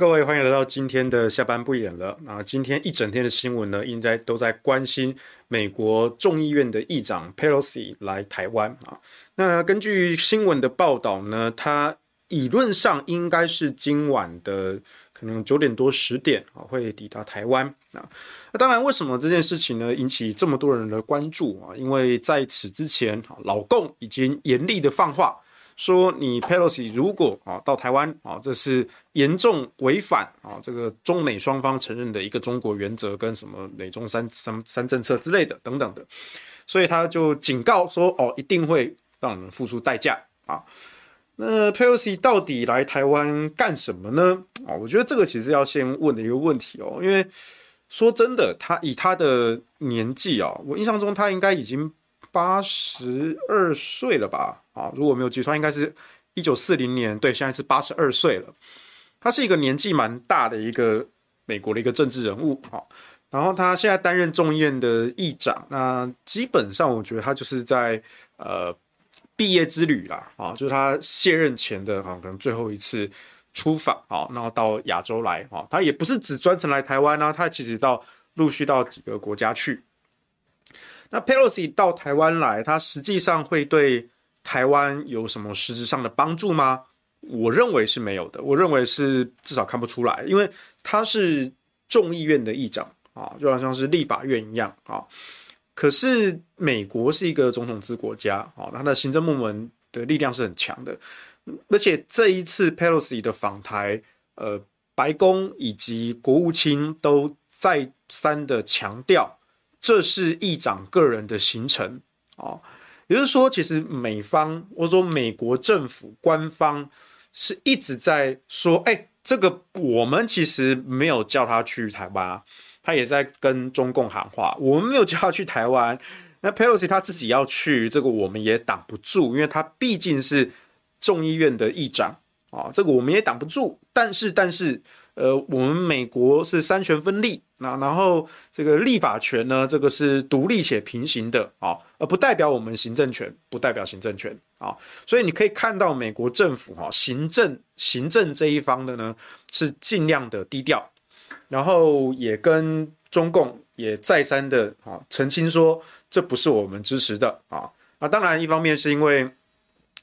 各位，欢迎来到今天的下班不演了。那今天一整天的新闻呢，应该都在关心美国众议院的议长 Pelosi 来台湾啊。那根据新闻的报道呢，他理论上应该是今晚的可能九点多十点啊会抵达台湾啊。那当然，为什么这件事情呢引起这么多人的关注啊？因为在此之前，老共已经严厉的放话。说你 Pelosi 如果啊到台湾啊，这是严重违反啊这个中美双方承认的一个中国原则跟什么美中三三三政策之类的等等的，所以他就警告说哦，一定会让我们付出代价啊。那 Pelosi 到底来台湾干什么呢？啊，我觉得这个其实要先问的一个问题哦，因为说真的，他以他的年纪啊，我印象中他应该已经。八十二岁了吧？啊，如果没有记错，应该是一九四零年。对，现在是八十二岁了。他是一个年纪蛮大的一个美国的一个政治人物啊。然后他现在担任众议院的议长，那基本上我觉得他就是在呃毕业之旅啦啊，就是他卸任前的啊可能最后一次出访啊，然后到亚洲来啊。他也不是只专程来台湾啊，他其实到陆续到几个国家去。那 Pelosi 到台湾来，他实际上会对台湾有什么实质上的帮助吗？我认为是没有的。我认为是至少看不出来，因为他是众议院的议长啊，就好像是立法院一样啊。可是美国是一个总统制国家啊，他的行政部门的力量是很强的，而且这一次 Pelosi 的访台，呃，白宫以及国务卿都再三的强调。这是议长个人的行程啊，也就是说，其实美方或者说美国政府官方是一直在说，哎，这个我们其实没有叫他去台湾啊，他也在跟中共喊话，我们没有叫他去台湾。那 Pelosi 他自己要去，这个我们也挡不住，因为他毕竟是众议院的议长啊，这个我们也挡不住。但是，但是。呃，我们美国是三权分立，那然后这个立法权呢，这个是独立且平行的啊，而不代表我们行政权，不代表行政权啊，所以你可以看到美国政府哈，行政行政这一方的呢是尽量的低调，然后也跟中共也再三的啊澄清说，这不是我们支持的啊，那当然一方面是因为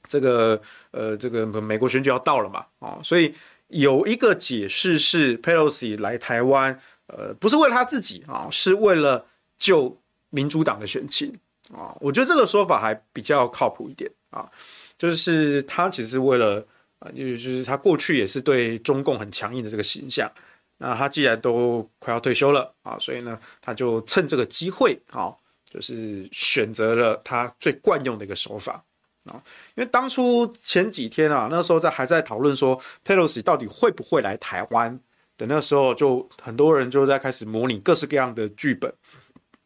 这个呃这个美国选举要到了嘛啊，所以。有一个解释是，Pelosi 来台湾，呃，不是为了他自己啊，是为了救民主党的选情啊。我觉得这个说法还比较靠谱一点啊，就是他其实为了啊，就是他过去也是对中共很强硬的这个形象。那他既然都快要退休了啊，所以呢，他就趁这个机会啊，就是选择了他最惯用的一个手法。啊，因为当初前几天啊，那时候在还在讨论说 Pelosi 到底会不会来台湾的那时候，就很多人就在开始模拟各式各样的剧本。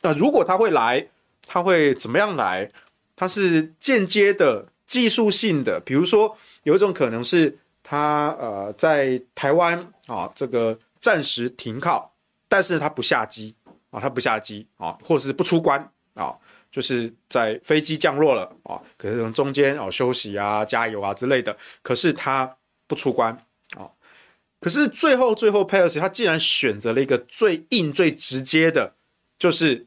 那如果他会来，他会怎么样来？他是间接的、技术性的，比如说有一种可能是他呃在台湾啊这个暂时停靠，但是他不下机啊，他不下机啊，或者是不出关啊。就是在飞机降落了啊，可是从中间哦休息啊、加油啊之类的，可是他不出关啊。可是最后最后，Pelosi 他既然选择了一个最硬、最直接的，就是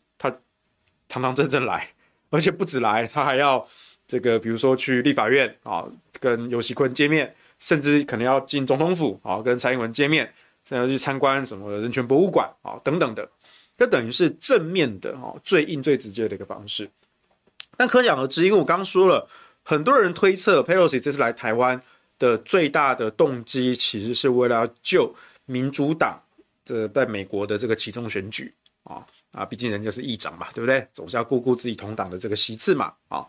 堂堂正正来，而且不止来，他还要这个，比如说去立法院啊，跟游锡堃见面，甚至可能要进总统府啊，跟蔡英文见面，甚至要去参观什么人权博物馆啊等等的。这等于是正面的哈，最硬最直接的一个方式。但可想而知，因为我刚刚说了，很多人推测 Pelosi 这次来台湾的最大的动机，其实是为了要救民主党这在美国的这个其中选举啊啊，毕竟人家是议长嘛，对不对？总是要顾顾自己同党的这个席次嘛啊。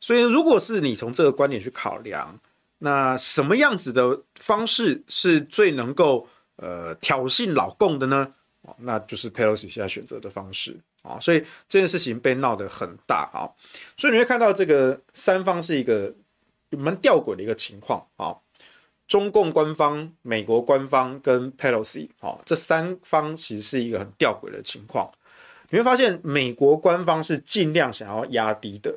所以，如果是你从这个观点去考量，那什么样子的方式是最能够呃挑衅老共的呢？那就是 Pelosi 现在选择的方式啊。所以这件事情被闹得很大啊。所以你会看到这个三方是一个蛮吊诡的一个情况啊。中共官方、美国官方跟 Pelosi 啊，这三方其实是一个很吊诡的情况。你会发现，美国官方是尽量想要压低的。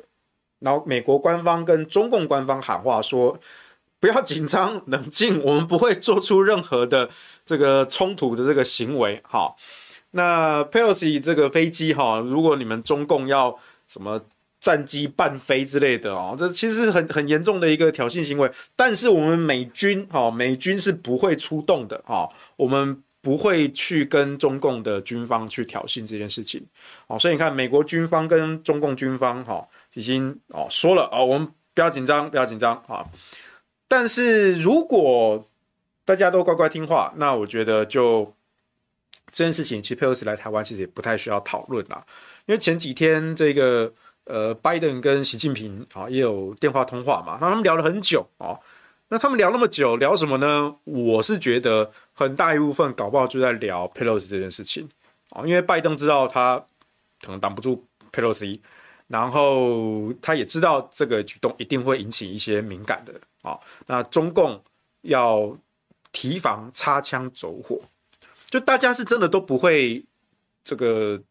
然后美国官方跟中共官方喊话说：“不要紧张，冷静，我们不会做出任何的这个冲突的这个行为。”哈，那 Pelosi 这个飞机哈，如果你们中共要什么战机半飞之类的哦，这其实是很很严重的一个挑衅行为。但是我们美军哈，美军是不会出动的哈，我们不会去跟中共的军方去挑衅这件事情。哦，所以你看，美国军方跟中共军方哈。已经哦说了哦，我们不要紧张，不要紧张啊。但是如果大家都乖乖听话，那我觉得就这件事情，其实佩洛西来台湾其实也不太需要讨论啦。因为前几天这个呃，拜登跟习近平啊也有电话通话嘛，那他们聊了很久啊。那他们聊那么久，聊什么呢？我是觉得很大一部分搞不好就在聊佩洛西这件事情啊，因为拜登知道他可能挡不住佩洛西。然后他也知道这个举动一定会引起一些敏感的啊，那中共要提防擦枪走火，就大家是真的都不会这个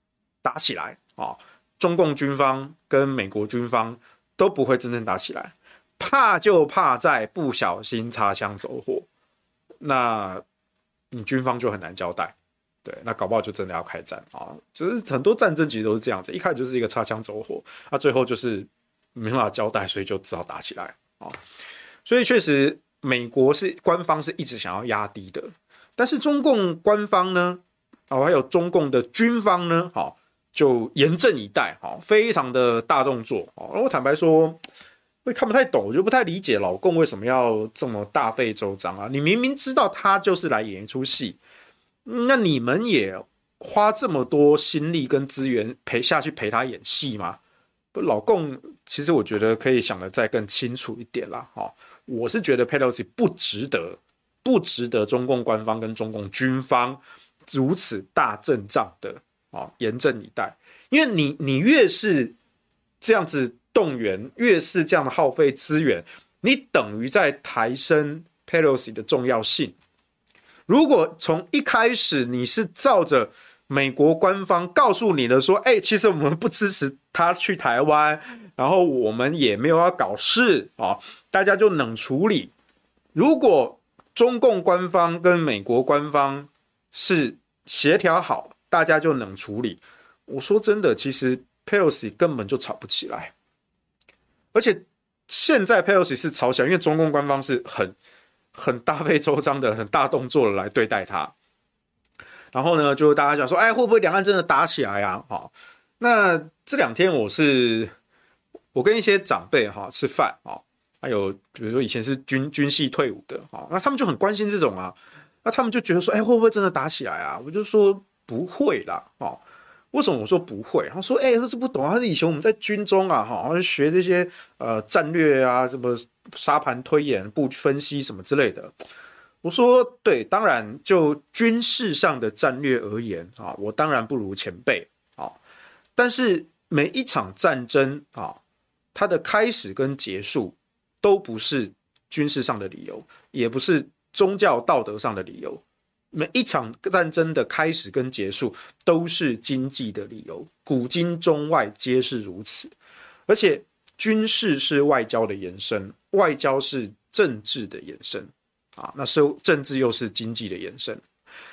打起来啊，中共军方跟美国军方都不会真正打起来，怕就怕在不小心擦枪走火，那你军方就很难交代。对，那搞不好就真的要开战啊！就是很多战争其实都是这样子，一开始就是一个擦枪走火，那最后就是没办法交代，所以就只好打起来啊！所以确实，美国是官方是一直想要压低的，但是中共官方呢，啊，还有中共的军方呢，好，就严阵以待，好，非常的大动作哦啊！我坦白说，我也看不太懂，我就不太理解老共为什么要这么大费周章啊！你明明知道他就是来演一出戏。那你们也花这么多心力跟资源陪下去陪他演戏吗？不，老共其实我觉得可以想得再更清楚一点啦。哈，我是觉得 Pelosi 不值得，不值得中共官方跟中共军方如此大阵仗的啊，严阵以待。因为你你越是这样子动员，越是这样的耗费资源，你等于在抬升 Pelosi 的重要性。如果从一开始你是照着美国官方告诉你的说，哎，其实我们不支持他去台湾，然后我们也没有要搞事啊，大家就冷处理。如果中共官方跟美国官方是协调好，大家就冷处理。我说真的，其实 Pelosi 根本就吵不起来，而且现在佩洛西是吵起来，因为中共官方是很。很大费周章的、很大动作的来对待他，然后呢，就大家讲说，哎，会不会两岸真的打起来啊？好，那这两天我是我跟一些长辈哈吃饭啊，还有比如说以前是军军系退伍的啊，那他们就很关心这种啊，那他们就觉得说，哎，会不会真的打起来啊？我就说不会啦，哦。为什么我说不会？他说：“哎、欸，他是不懂。他是以前我们在军中啊，哈，好像学这些呃战略啊，什么沙盘推演、布分析什么之类的。”我说：“对，当然就军事上的战略而言啊，我当然不如前辈啊。但是每一场战争啊，它的开始跟结束都不是军事上的理由，也不是宗教道德上的理由。”每一场战争的开始跟结束都是经济的理由，古今中外皆是如此。而且军事是外交的延伸，外交是政治的延伸啊，那是政治又是经济的延伸。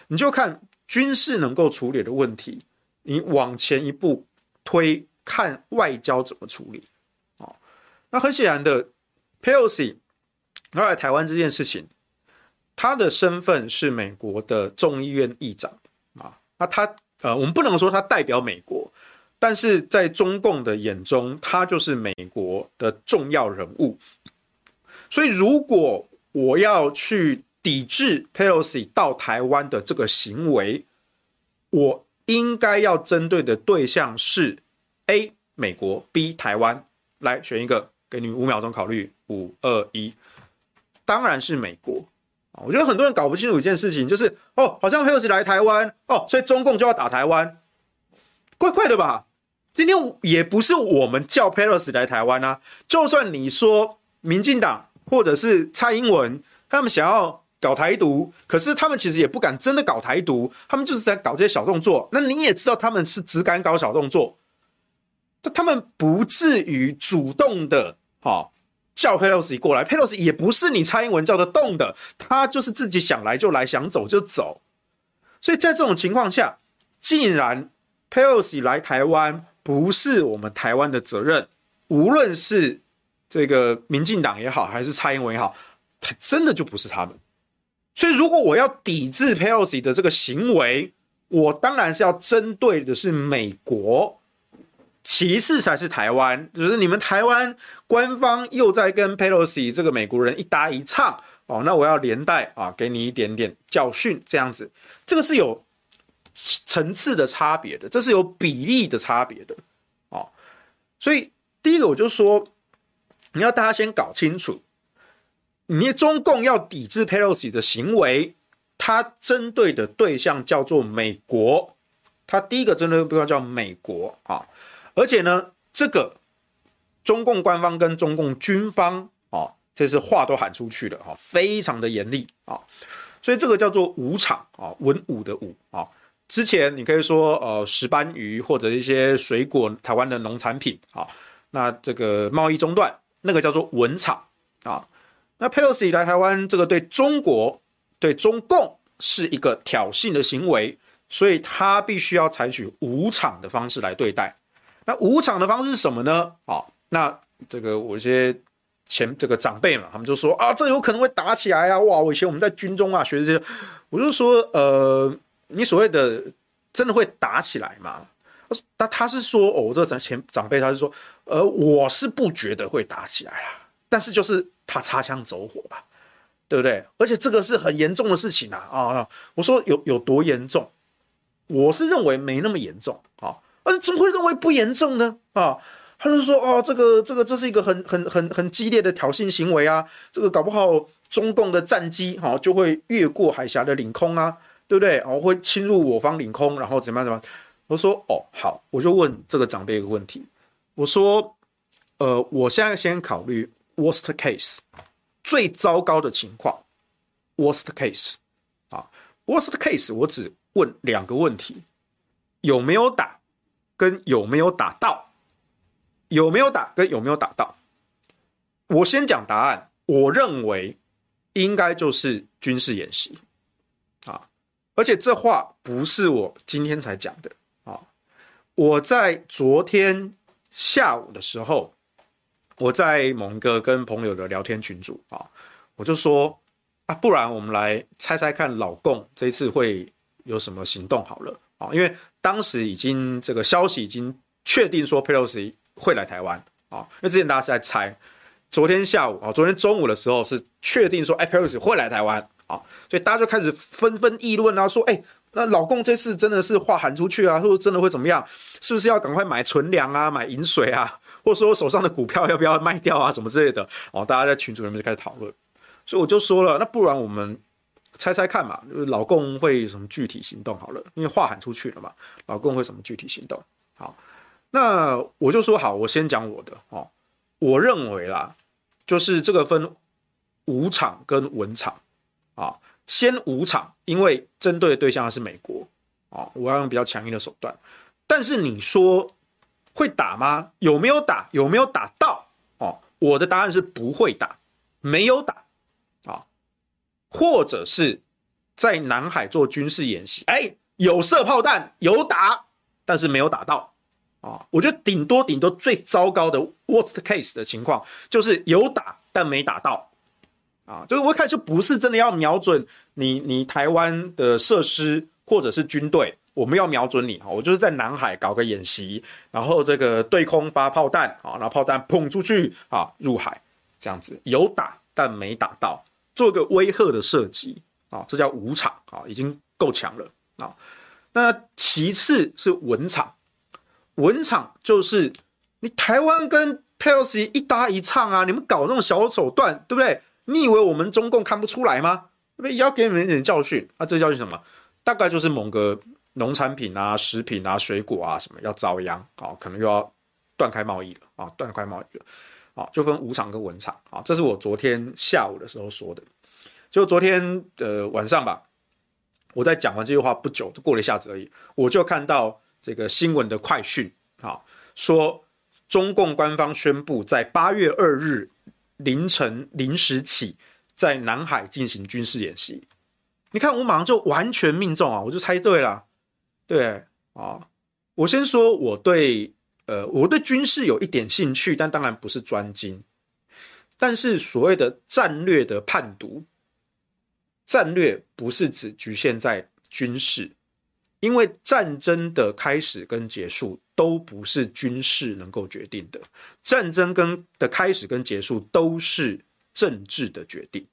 你就看军事能够处理的问题，你往前一步推，看外交怎么处理啊？那很显然的，Pelosi 来台湾这件事情。他的身份是美国的众议院议长啊，那他呃，我们不能说他代表美国，但是在中共的眼中，他就是美国的重要人物。所以，如果我要去抵制 Pelosi 到台湾的这个行为，我应该要针对的对象是 A 美国，B 台湾。来选一个，给你五秒钟考虑，五二一，当然是美国！我觉得很多人搞不清楚一件事情，就是哦，好像 Pelosi 来台湾哦，所以中共就要打台湾，怪怪的吧？今天也不是我们叫 Pelosi 来台湾啊，就算你说民进党或者是蔡英文他们想要搞台独，可是他们其实也不敢真的搞台独，他们就是在搞这些小动作。那你也知道他们是只敢搞小动作。他们不至于主动的，哈，叫佩洛西过来。佩洛西也不是你蔡英文叫得动的，他就是自己想来就来，想走就走。所以在这种情况下，既然佩洛西来台湾不是我们台湾的责任，无论是这个民进党也好，还是蔡英文也好，他真的就不是他们。所以如果我要抵制佩洛西的这个行为，我当然是要针对的是美国。其次才是台湾，就是你们台湾官方又在跟 Pelosi 这个美国人一搭一唱哦，那我要连带啊给你一点点教训，这样子，这个是有层次的差别的，这是有比例的差别的哦。所以第一个我就说，你要大家先搞清楚，你中共要抵制 Pelosi 的行为，它针对的对象叫做美国，它第一个针对的对象叫美国啊。而且呢，这个中共官方跟中共军方啊，这是话都喊出去了啊，非常的严厉啊，所以这个叫做武场啊，文武的武啊。之前你可以说呃石斑鱼或者一些水果，台湾的农产品啊，那这个贸易中断，那个叫做文场啊。那佩洛西来台湾，这个对中国对中共是一个挑衅的行为，所以他必须要采取武场的方式来对待。那武场的方式是什么呢？啊，那这个我一些前这个长辈嘛，他们就说啊，这有可能会打起来啊！哇，我以前我们在军中啊学这些，我就说呃，你所谓的真的会打起来吗？他他是说哦，我这个前长辈他是说，呃，我是不觉得会打起来啦，但是就是怕擦枪走火吧，对不对？而且这个是很严重的事情啊啊！我说有有多严重？我是认为没那么严重啊。而怎么会认为不严重呢？啊，他就说哦，这个这个这是一个很很很很激烈的挑衅行为啊，这个搞不好中共的战机哈就会越过海峡的领空啊，对不对？哦，会侵入我方领空，然后怎么样怎么样？我说哦好，我就问这个长辈一个问题，我说呃，我现在先考虑 worst case 最糟糕的情况，worst case 啊，worst case 我只问两个问题，有没有打？跟有没有打到，有没有打跟有没有打到，我先讲答案。我认为应该就是军事演习啊，而且这话不是我今天才讲的啊。我在昨天下午的时候，我在某一个跟朋友的聊天群组啊，我就说啊，不然我们来猜猜看，老共这次会有什么行动好了。啊，因为当时已经这个消息已经确定说佩洛西会来台湾啊，因为之前大家是在猜，昨天下午啊，昨天中午的时候是确定说，哎，佩洛西会来台湾啊，所以大家就开始纷纷议论啊，说，哎，那老共这次真的是话喊出去啊，说真的会怎么样？是不是要赶快买存粮啊，买饮水啊，或者说我手上的股票要不要卖掉啊，什么之类的？哦，大家在群组里面就开始讨论，所以我就说了，那不然我们。猜猜看嘛，老共会什么具体行动好了，因为话喊出去了嘛，老共会什么具体行动？好，那我就说好，我先讲我的哦。我认为啦，就是这个分武场跟文场啊，先武场，因为针对的对象是美国啊，我要用比较强硬的手段。但是你说会打吗？有没有打？有没有打到？哦，我的答案是不会打，没有打。或者是在南海做军事演习，哎，有射炮弹，有打，但是没有打到啊。我觉得顶多顶多最糟糕的 worst case 的情况就是有打但没打到啊。就是我一开始不是真的要瞄准你你台湾的设施，或者是军队，我们要瞄准你，我就是在南海搞个演习，然后这个对空发炮弹，啊，然后炮弹砰出去，啊，入海，这样子有打但没打到，做个威吓的射击，啊，这叫武场，啊，已经够强了，啊，那其次是文场，文场就是你台湾跟佩洛西一搭一唱啊，你们搞这种小手段，对不对？你以为我们中共看不出来吗？也要给你们一点教训啊！这教训什么？大概就是某个农产品啊、食品啊、水果啊什么要遭殃啊，可能又要断开贸易了啊，断开贸易了啊，就分武场跟文场啊。这是我昨天下午的时候说的，就昨天的晚上吧。我在讲完这句话不久，就过了一下子而已，我就看到这个新闻的快讯啊，说中共官方宣布在八月二日凌晨零时起。在南海进行军事演习，你看我马上就完全命中啊！我就猜对了，对啊。我先说我对呃我对军事有一点兴趣，但当然不是专精。但是所谓的战略的判读，战略不是只局限在军事，因为战争的开始跟结束都不是军事能够决定的，战争跟的开始跟结束都是。政治的决定，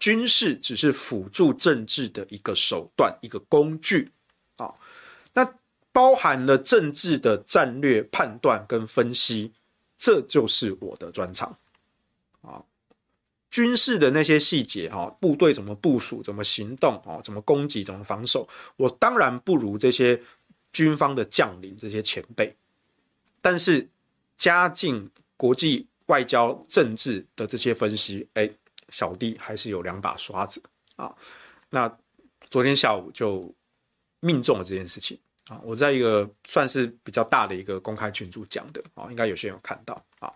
军事只是辅助政治的一个手段、一个工具好。那包含了政治的战略判断跟分析，这就是我的专长啊。军事的那些细节哈，部队怎么部署、怎么行动啊、怎么攻击、怎么防守，我当然不如这些军方的将领、这些前辈。但是加进国际。外交政治的这些分析，哎，小弟还是有两把刷子啊。那昨天下午就命中了这件事情我在一个算是比较大的一个公开群组讲的啊，应该有些人有看到啊。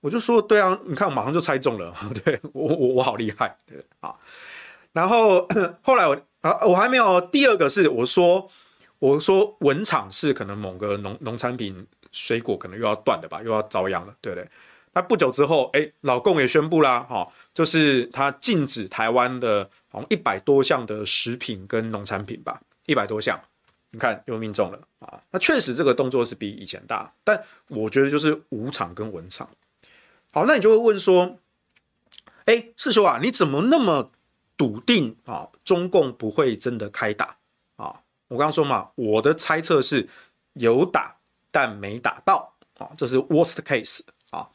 我就说，对啊，你看我马上就猜中了，对我我我好厉害，对啊。然后 后来我啊，我还没有第二个是我说我说文场是可能某个农农产品水果可能又要断的吧，又要遭殃了，对不对？那不久之后，哎，老共也宣布啦，哈，就是他禁止台湾的好像一百多项的食品跟农产品吧，一百多项，你看又命中了啊。那确实这个动作是比以前大，但我觉得就是武场跟文场。好，那你就会问说，哎，师兄啊，你怎么那么笃定啊？中共不会真的开打啊？我刚刚说嘛，我的猜测是有打但没打到啊，这是 worst case 啊。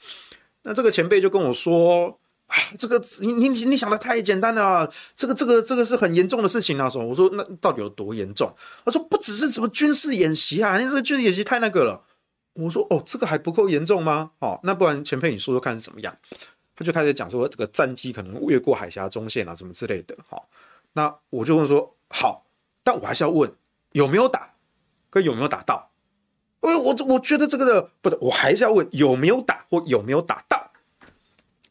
那这个前辈就跟我说：“哎，这个你你你想的太简单了，这个这个这个是很严重的事情啊！”什么？我说：“那到底有多严重？”他说：“不只是什么军事演习啊，你这个军事演习太那个了。”我说：“哦，这个还不够严重吗？哦，那不然前辈你说说看是怎么样？”他就开始讲说：“这个战机可能越过海峡中线啊，什么之类的。”好，那我就问说：“好，但我还是要问有没有打，跟有没有打到。”我我我觉得这个的不是，我还是要问有没有打或有没有打到。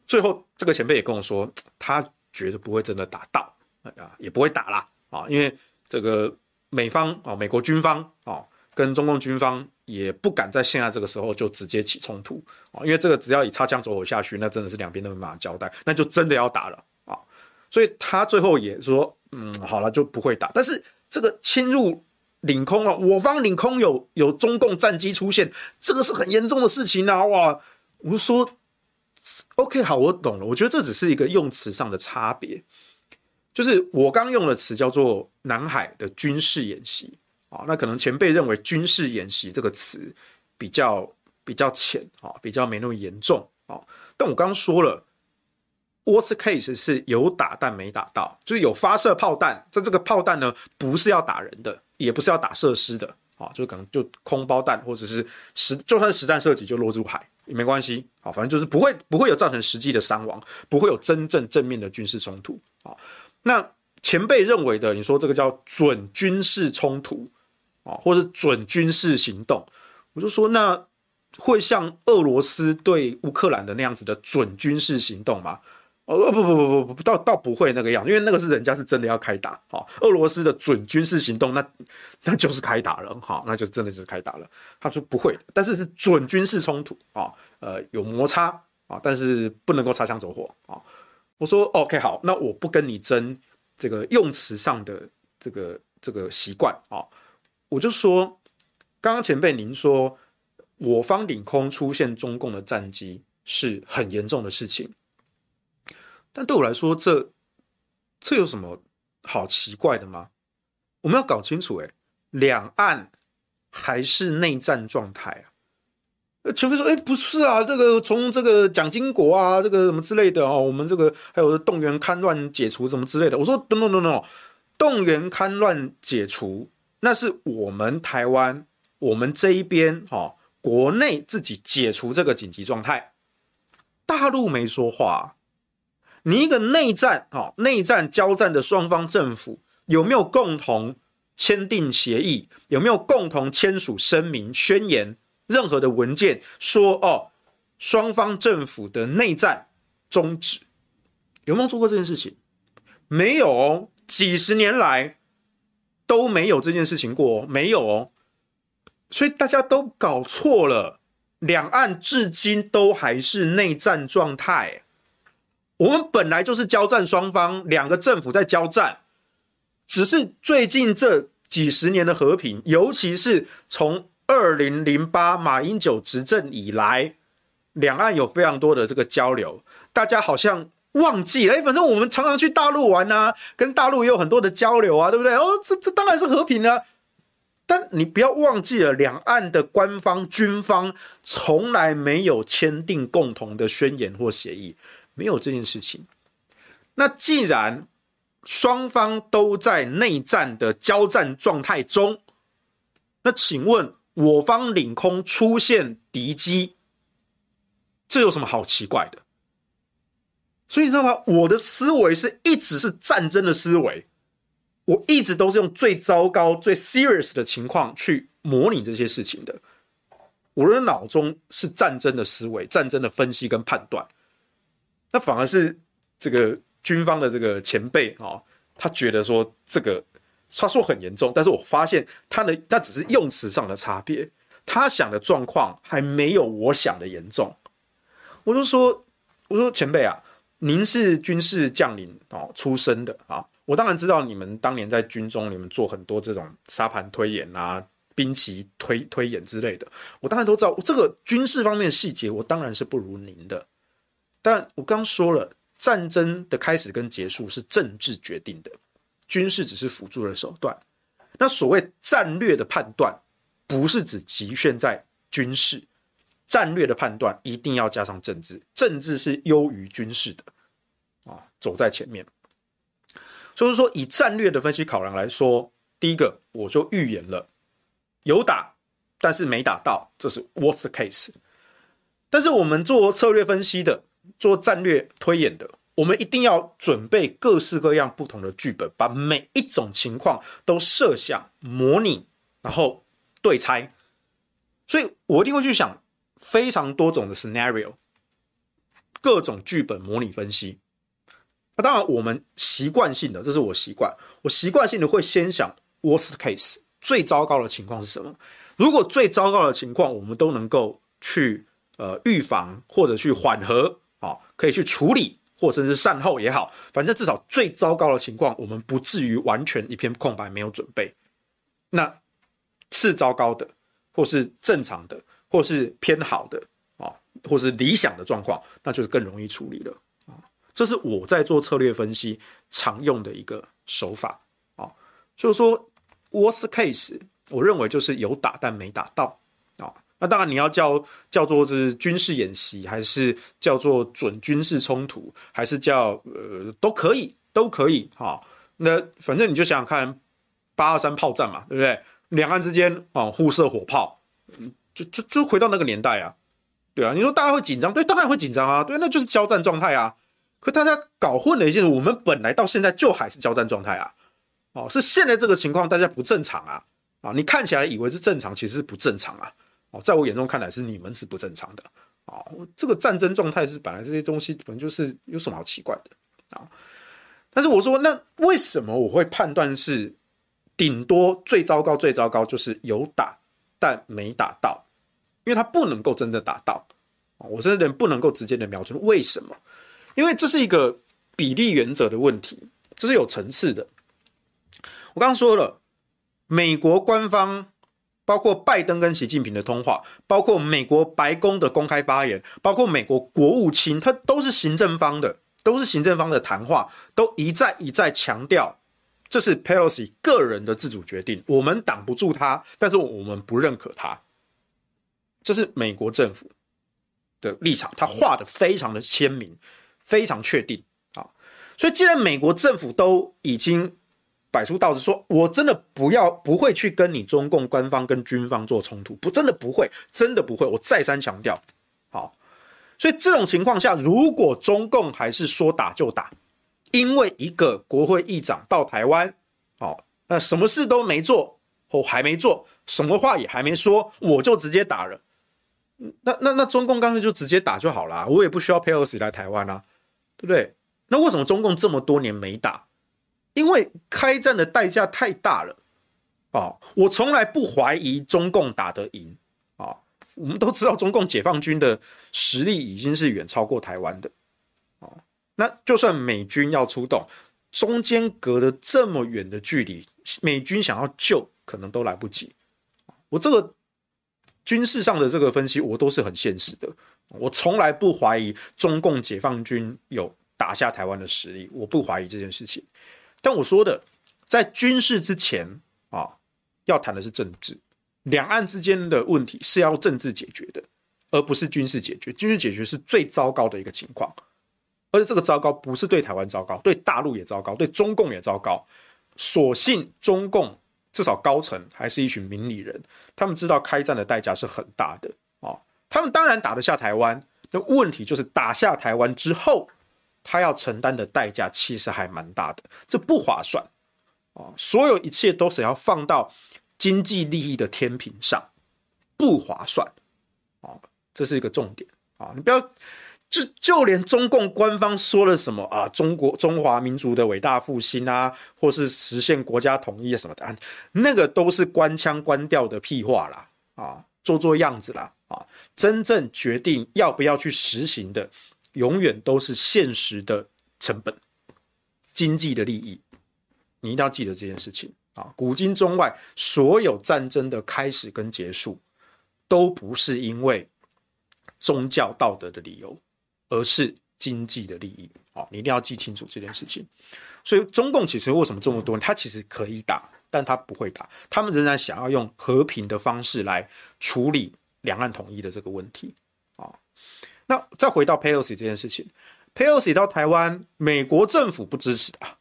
最后这个前辈也跟我说，他觉得不会真的打到啊，也不会打啦啊，因为这个美方啊，美国军方啊，跟中共军方也不敢在现在这个时候就直接起冲突啊，因为这个只要以擦枪走火下去，那真的是两边都没办法交代，那就真的要打了啊。所以他最后也说，嗯，好了，就不会打。但是这个侵入。领空啊，我方领空有有中共战机出现，这个是很严重的事情啊！哇，我说，OK，好，我懂了。我觉得这只是一个用词上的差别，就是我刚用的词叫做南海的军事演习啊。那可能前辈认为军事演习这个词比较比较浅啊，比较没那么严重啊。但我刚说了，worst case 是有打但没打到，就是有发射炮弹，但这个炮弹呢不是要打人的。也不是要打设施的啊，就可能就空包弹或者是实，就算实弹射击就落入海也没关系，啊，反正就是不会不会有造成实际的伤亡，不会有真正正面的军事冲突啊。那前辈认为的，你说这个叫准军事冲突啊，或是准军事行动，我就说那会像俄罗斯对乌克兰的那样子的准军事行动吗？哦不不不不不，倒倒不会那个样，因为那个是人家是真的要开打，哈，俄罗斯的准军事行动，那那就是开打了，哈，那就真的就是开打了。他说不会，但是是准军事冲突啊，呃，有摩擦啊，但是不能够擦枪走火啊。我说 OK 好，那我不跟你争这个用词上的这个这个习惯啊，我就说，刚刚前辈您说，我方领空出现中共的战机是很严重的事情，但对我来说，这这有什么好奇怪的吗？我们要搞清楚，诶，两岸还是内战状态啊。除非说，哎，不是啊，这个从这个蒋经国啊，这个什么之类的哦，我们这个还有动员戡乱解除什么之类的。我说，no no no no，动员戡乱解除，那是我们台湾，我们这一边哦，国内自己解除这个紧急状态，大陆没说话。你一个内战哦，内战交战的双方政府有没有共同签订协议？有没有共同签署声明宣言？任何的文件说哦，双方政府的内战终止，有没有做过这件事情？没有哦，几十年来都没有这件事情过，没有哦。所以大家都搞错了，两岸至今都还是内战状态。我们本来就是交战双方，两个政府在交战，只是最近这几十年的和平，尤其是从。二零零八马英九执政以来，两岸有非常多的这个交流，大家好像忘记了。反正我们常常去大陆玩啊，跟大陆也有很多的交流啊，对不对？哦，这这当然是和平啊。但你不要忘记了，两岸的官方军方从来没有签订共同的宣言或协议，没有这件事情。那既然双方都在内战的交战状态中，那请问？我方领空出现敌机，这有什么好奇怪的？所以你知道吗？我的思维是一直是战争的思维，我一直都是用最糟糕、最 serious 的情况去模拟这些事情的。我的脑中是战争的思维、战争的分析跟判断，那反而是这个军方的这个前辈啊，他觉得说这个。他说很严重，但是我发现他的他只是用词上的差别，他想的状况还没有我想的严重。我就说，我说前辈啊，您是军事将领哦出身的啊，我当然知道你们当年在军中，你们做很多这种沙盘推演啊、兵棋推推演之类的，我当然都知道。这个军事方面的细节，我当然是不如您的。但我刚说了，战争的开始跟结束是政治决定的。军事只是辅助的手段，那所谓战略的判断，不是只局限在军事，战略的判断一定要加上政治，政治是优于军事的，啊，走在前面。所以说，以战略的分析考量来说，第一个我就预言了，有打，但是没打到，这是 worst case。但是我们做策略分析的，做战略推演的。我们一定要准备各式各样不同的剧本，把每一种情况都设想、模拟，然后对猜。所以我一定会去想非常多种的 scenario，各种剧本模拟分析。那当然，我们习惯性的，这是我习惯，我习惯性的会先想 worst case，最糟糕的情况是什么？如果最糟糕的情况我们都能够去呃预防或者去缓和啊，可以去处理。或者是善后也好，反正至少最糟糕的情况，我们不至于完全一片空白，没有准备。那是糟糕的，或是正常的，或是偏好的啊，或是理想的状况，那就是更容易处理了啊。这是我在做策略分析常用的一个手法啊。就是说，worst case，我认为就是有打但没打到。那当然，你要叫叫做是军事演习，还是叫做准军事冲突，还是叫呃都可以，都可以哈。那反正你就想想看，八二三炮战嘛，对不对？两岸之间啊互射火炮，就就就回到那个年代啊，对啊。你说大家会紧张，对，当然会紧张啊，对，那就是交战状态啊。可大家搞混了一件事，我们本来到现在就还是交战状态啊。哦，是现在这个情况大家不正常啊啊！你看起来以为是正常，其实是不正常啊。在我眼中看来是你们是不正常的啊！这个战争状态是本来这些东西本来就是有什么好奇怪的啊？但是我说，那为什么我会判断是顶多最糟糕最糟糕就是有打但没打到？因为他不能够真的打到啊！我甚至不能够直接的瞄准，为什么？因为这是一个比例原则的问题，这是有层次的。我刚刚说了，美国官方，包括拜登跟习近平的通话，包括美国白宫的公开发言，包括美国国务卿，他都是行政方的，都是行政方的谈话，都一再一再强调，这是 Pelosi 个人的自主决定，我们挡不住他，但是我们不认可他。这是美国政府的立场，他画的非常的鲜明，非常确定啊。所以，既然美国政府都已经摆出道子说，我真的不要不会去跟你中共官方跟军方做冲突，不，真的不会，真的不会。我再三强调，好。所以这种情况下，如果中共还是说打就打，因为一个国会议长到台湾，好，那什么事都没做，哦还没做，什么话也还没说，我就直接打了。那那那中共干脆就直接打就好了，我也不需要佩洛西来台湾啊，对不对？那为什么中共这么多年没打？因为开战的代价太大了啊！我从来不怀疑中共打得赢啊！我们都知道中共解放军的实力已经是远超过台湾的啊！那就算美军要出动，中间隔了这么远的距离，美军想要救可能都来不及。我这个。军事上的这个分析，我都是很现实的。我从来不怀疑中共解放军有打下台湾的实力，我不怀疑这件事情。但我说的，在军事之前啊，要谈的是政治。两岸之间的问题是要政治解决的，而不是军事解决。军事解决是最糟糕的一个情况，而且这个糟糕不是对台湾糟糕，对大陆也糟糕，对中共也糟糕。所幸中共。至少高层还是一群明理人，他们知道开战的代价是很大的啊。他们当然打得下台湾，那问题就是打下台湾之后，他要承担的代价其实还蛮大的，这不划算啊。所有一切都是要放到经济利益的天平上，不划算啊。这是一个重点啊，你不要。就就连中共官方说了什么啊，中国中华民族的伟大复兴啊，或是实现国家统一什么的，那个都是官腔官调的屁话啦，啊，做做样子啦，啊，真正决定要不要去实行的，永远都是现实的成本、经济的利益。你一定要记得这件事情啊！古今中外，所有战争的开始跟结束，都不是因为宗教道德的理由。而是经济的利益，好，你一定要记清楚这件事情。所以中共其实为什么这么多人？他其实可以打，但他不会打。他们仍然想要用和平的方式来处理两岸统一的这个问题。那再回到佩洛西这件事情，佩洛西到台湾，美国政府不支持啊。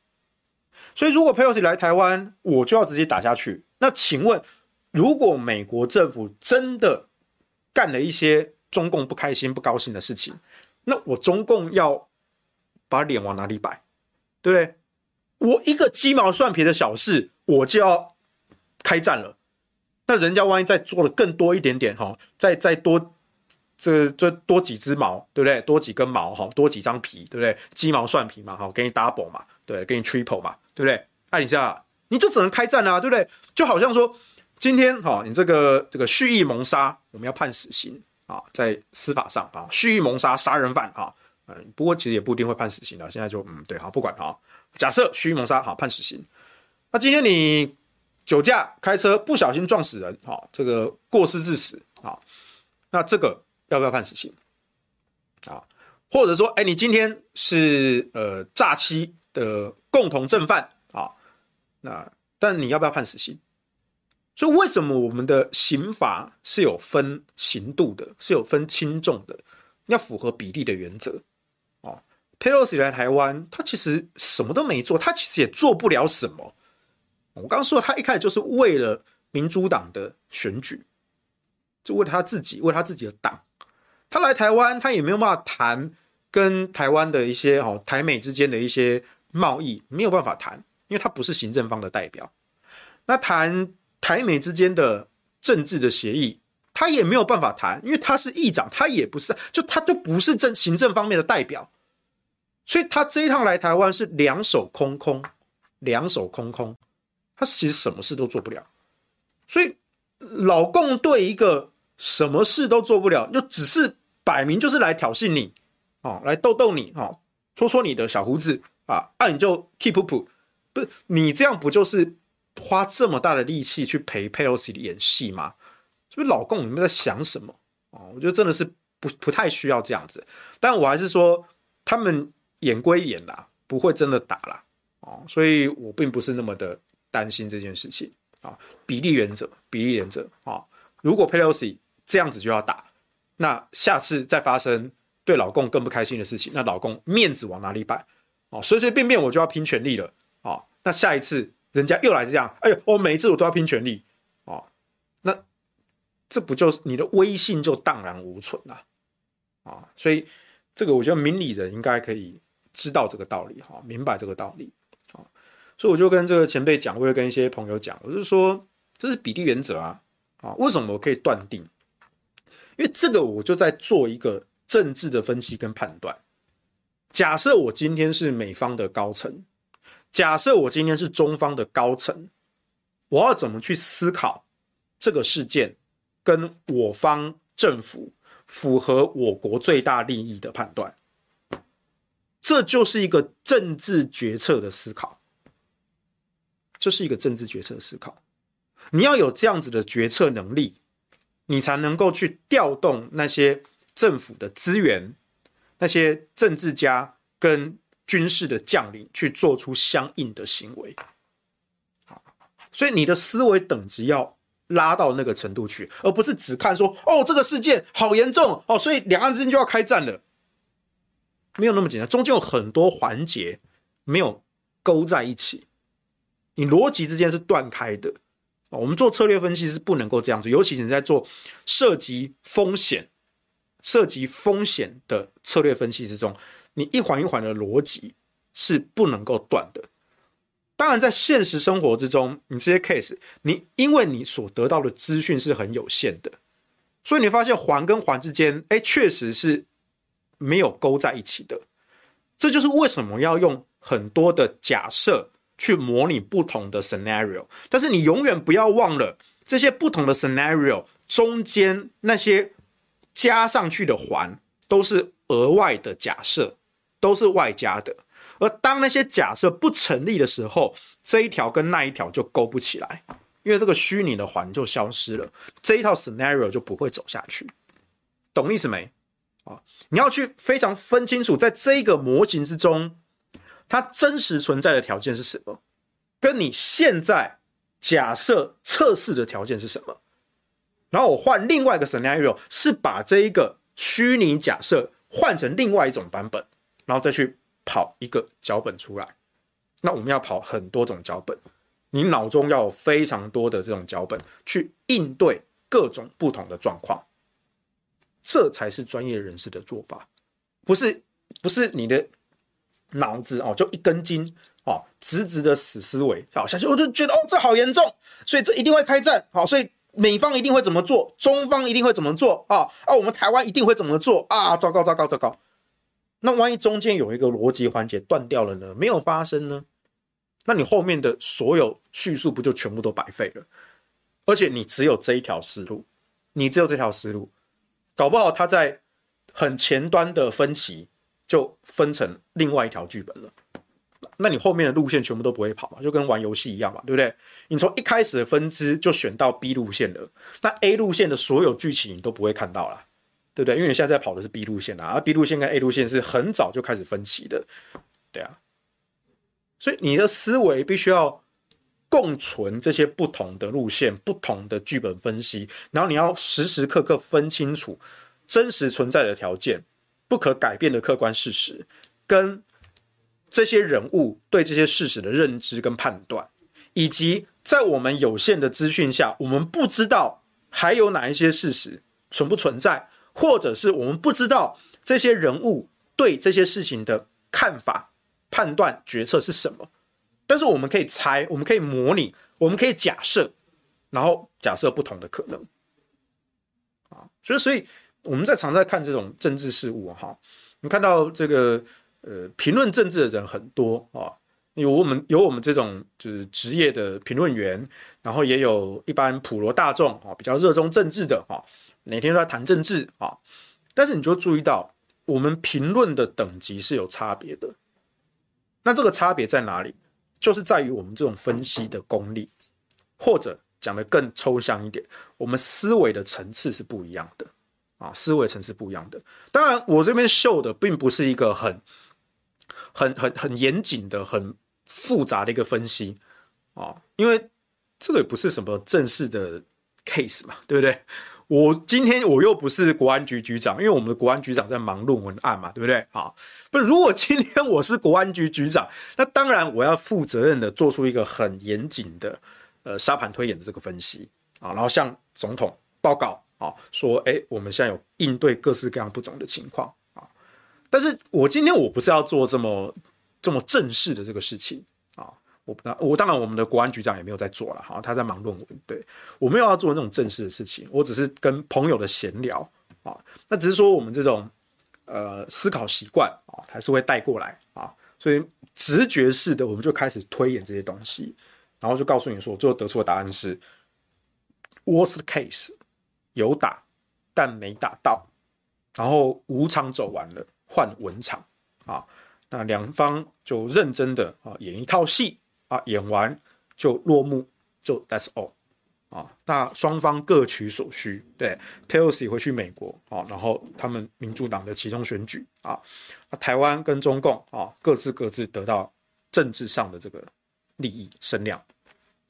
所以如果佩洛西来台湾，我就要直接打下去。那请问，如果美国政府真的干了一些中共不开心、不高兴的事情？那我中共要把脸往哪里摆，对不对？我一个鸡毛蒜皮的小事，我就要开战了。那人家万一再做的更多一点点哈，再再多这这多几只毛，对不对？多几根毛哈，多几张皮，对不对？鸡毛蒜皮嘛，哈，给你 double 嘛，对，给你 triple 嘛，对不对？按一下，你就只能开战啊，对不对？就好像说今天哈，你这个这个蓄意谋杀，我们要判死刑。啊，在司法上啊，蓄意谋杀杀人犯啊，嗯，不过其实也不一定会判死刑的。现在就嗯，对，好，不管哈，假设蓄意谋杀，好，判死刑。那今天你酒驾开车不小心撞死人，好，这个过失致死，好，那这个要不要判死刑？啊，或者说，哎，你今天是呃诈欺的共同正犯啊，那但你要不要判死刑？所以，为什么我们的刑法是有分刑度的，是有分轻重的，要符合比例的原则。哦，佩洛西来台湾，他其实什么都没做，他其实也做不了什么。我刚刚说，他一开始就是为了民主党的选举，就为了他自己，为他自己的党。他来台湾，他也没有办法谈跟台湾的一些哦，台美之间的一些贸易，没有办法谈，因为他不是行政方的代表。那谈。台美之间的政治的协议，他也没有办法谈，因为他是议长，他也不是，就他就不是政行政方面的代表，所以他这一趟来台湾是两手空空，两手空空，他其实什么事都做不了，所以老共对一个什么事都做不了，就只是摆明就是来挑衅你，哦，来逗逗你，哦，戳戳你的小胡子啊，那你就 keep up，不是你这样不就是？花这么大的力气去陪佩洛西演戏吗？是不是老公你们在想什么哦？我觉得真的是不不太需要这样子。但我还是说，他们演归演啦，不会真的打啦。哦，所以我并不是那么的担心这件事情啊。比例原则，比例原则啊。如果佩洛西这样子就要打，那下次再发生对老共更不开心的事情，那老共面子往哪里摆？哦，随随便便我就要拼全力了。哦，那下一次人家又来这样，哎呦，我每一次我都要拼全力。哦，那这不就是你的威信就荡然无存了？啊，所以这个我觉得明理人应该可以知道这个道理，哈，明白这个道理。啊，所以我就跟这个前辈讲，我会跟一些朋友讲，我就说这是比例原则啊。啊，为什么我可以断定？因为这个我就在做一个政治的分析跟判断。假设我今天是美方的高层，假设我今天是中方的高层，我要怎么去思考这个事件跟我方政府符合我国最大利益的判断？这就是一个政治决策的思考，这是一个政治决策的思考。你要有这样子的决策能力，你才能够去调动那些政府的资源，那些政治家跟军事的将领去做出相应的行为。所以你的思维等级要拉到那个程度去，而不是只看说哦，这个事件好严重哦，所以两岸之间就要开战了。没有那么简单，中间有很多环节没有勾在一起，你逻辑之间是断开的。我们做策略分析是不能够这样子，尤其是你在做涉及风险、涉及风险的策略分析之中，你一环一环的逻辑是不能够断的。当然，在现实生活之中，你这些 case，你因为你所得到的资讯是很有限的，所以你发现环跟环之间，哎，确实是没有勾在一起的。这就是为什么要用很多的假设。去模拟不同的 scenario，但是你永远不要忘了这些不同的 scenario 中间那些加上去的环都是额外的假设，都是外加的。而当那些假设不成立的时候，这一条跟那一条就勾不起来，因为这个虚拟的环就消失了，这一套 scenario 就不会走下去。懂意思没？啊，你要去非常分清楚，在这个模型之中。它真实存在的条件是什么？跟你现在假设测试的条件是什么？然后我换另外一个 scenario，是把这一个虚拟假设换成另外一种版本，然后再去跑一个脚本出来。那我们要跑很多种脚本，你脑中要有非常多的这种脚本去应对各种不同的状况，这才是专业人士的做法，不是不是你的。脑子哦，就一根筋哦，直直的死思维。好，下去我就觉得哦，这好严重，所以这一定会开战。好，所以美方一定会怎么做，中方一定会怎么做啊？啊，我们台湾一定会怎么做啊？糟糕，糟糕，糟糕！那万一中间有一个逻辑环节断掉了呢？没有发生呢？那你后面的所有叙述不就全部都白费了？而且你只有这一条思路，你只有这条思路，搞不好他在很前端的分歧。就分成另外一条剧本了，那你后面的路线全部都不会跑嘛，就跟玩游戏一样嘛，对不对？你从一开始的分支就选到 B 路线了，那 A 路线的所有剧情你都不会看到了，对不对？因为你现在在跑的是 B 路线啊，而 B 路线跟 A 路线是很早就开始分歧的，对啊，所以你的思维必须要共存这些不同的路线、不同的剧本分析，然后你要时时刻刻分清楚真实存在的条件。不可改变的客观事实，跟这些人物对这些事实的认知跟判断，以及在我们有限的资讯下，我们不知道还有哪一些事实存不存在，或者是我们不知道这些人物对这些事情的看法、判断、决策是什么。但是我们可以猜，我们可以模拟，我们可以假设，然后假设不同的可能。啊，所以所以。我们在常在看这种政治事务哈，你看到这个呃评论政治的人很多啊，有我们有我们这种就是职业的评论员，然后也有一般普罗大众啊比较热衷政治的啊，每天都在谈政治啊，但是你就注意到我们评论的等级是有差别的，那这个差别在哪里？就是在于我们这种分析的功力或者讲得更抽象一点，我们思维的层次是不一样的啊，思维层次不一样的。当然，我这边秀的并不是一个很、很、很、很严谨的、很复杂的一个分析啊，因为这个也不是什么正式的 case 嘛，对不对？我今天我又不是国安局局长，因为我们的国安局长在忙论文案嘛，对不对？啊，不，如果今天我是国安局局长，那当然我要负责任的做出一个很严谨的呃沙盘推演的这个分析啊，然后向总统报告啊，说，哎，我们现在有应对各式各样不同的情况啊，但是我今天我不是要做这么这么正式的这个事情啊。我我当然，我们的国安局长也没有在做了哈，他在忙论文。对，我没有要做那种正式的事情，我只是跟朋友的闲聊啊。那只是说我们这种呃思考习惯啊，还是会带过来啊。所以直觉式的，我们就开始推演这些东西，然后就告诉你说，我最后得出的答案是 worst case 有打但没打到，然后武场走完了，换文场啊。那两方就认真的啊演一套戏。啊，演完就落幕，就 That's all 啊。那双方各取所需，对，Pelosi 回去美国啊，然后他们民主党的其中选举啊，台湾跟中共啊，各自各自得到政治上的这个利益声量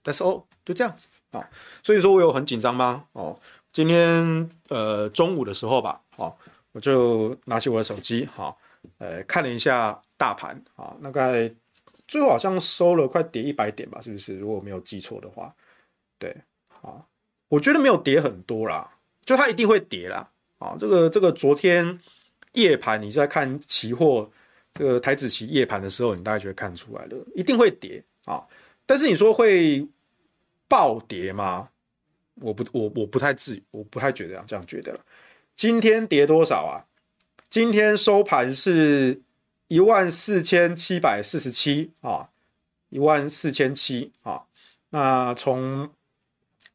，That's all，就这样子啊。所以说我有很紧张吗？哦，今天呃中午的时候吧，哦，我就拿起我的手机，哈，呃，看了一下大盘啊，大概。最后好像收了快跌一百点吧，是不是？如果我没有记错的话，对，啊，我觉得没有跌很多啦，就它一定会跌啦，啊，这个这个昨天夜盘你在看期货这个台指期夜盘的时候，你大概就会看出来了，一定会跌啊，但是你说会暴跌吗？我不，我我不太自，我不太觉得这样觉得了。今天跌多少啊？今天收盘是。一万四千七百四十七啊，一万四千七啊，那从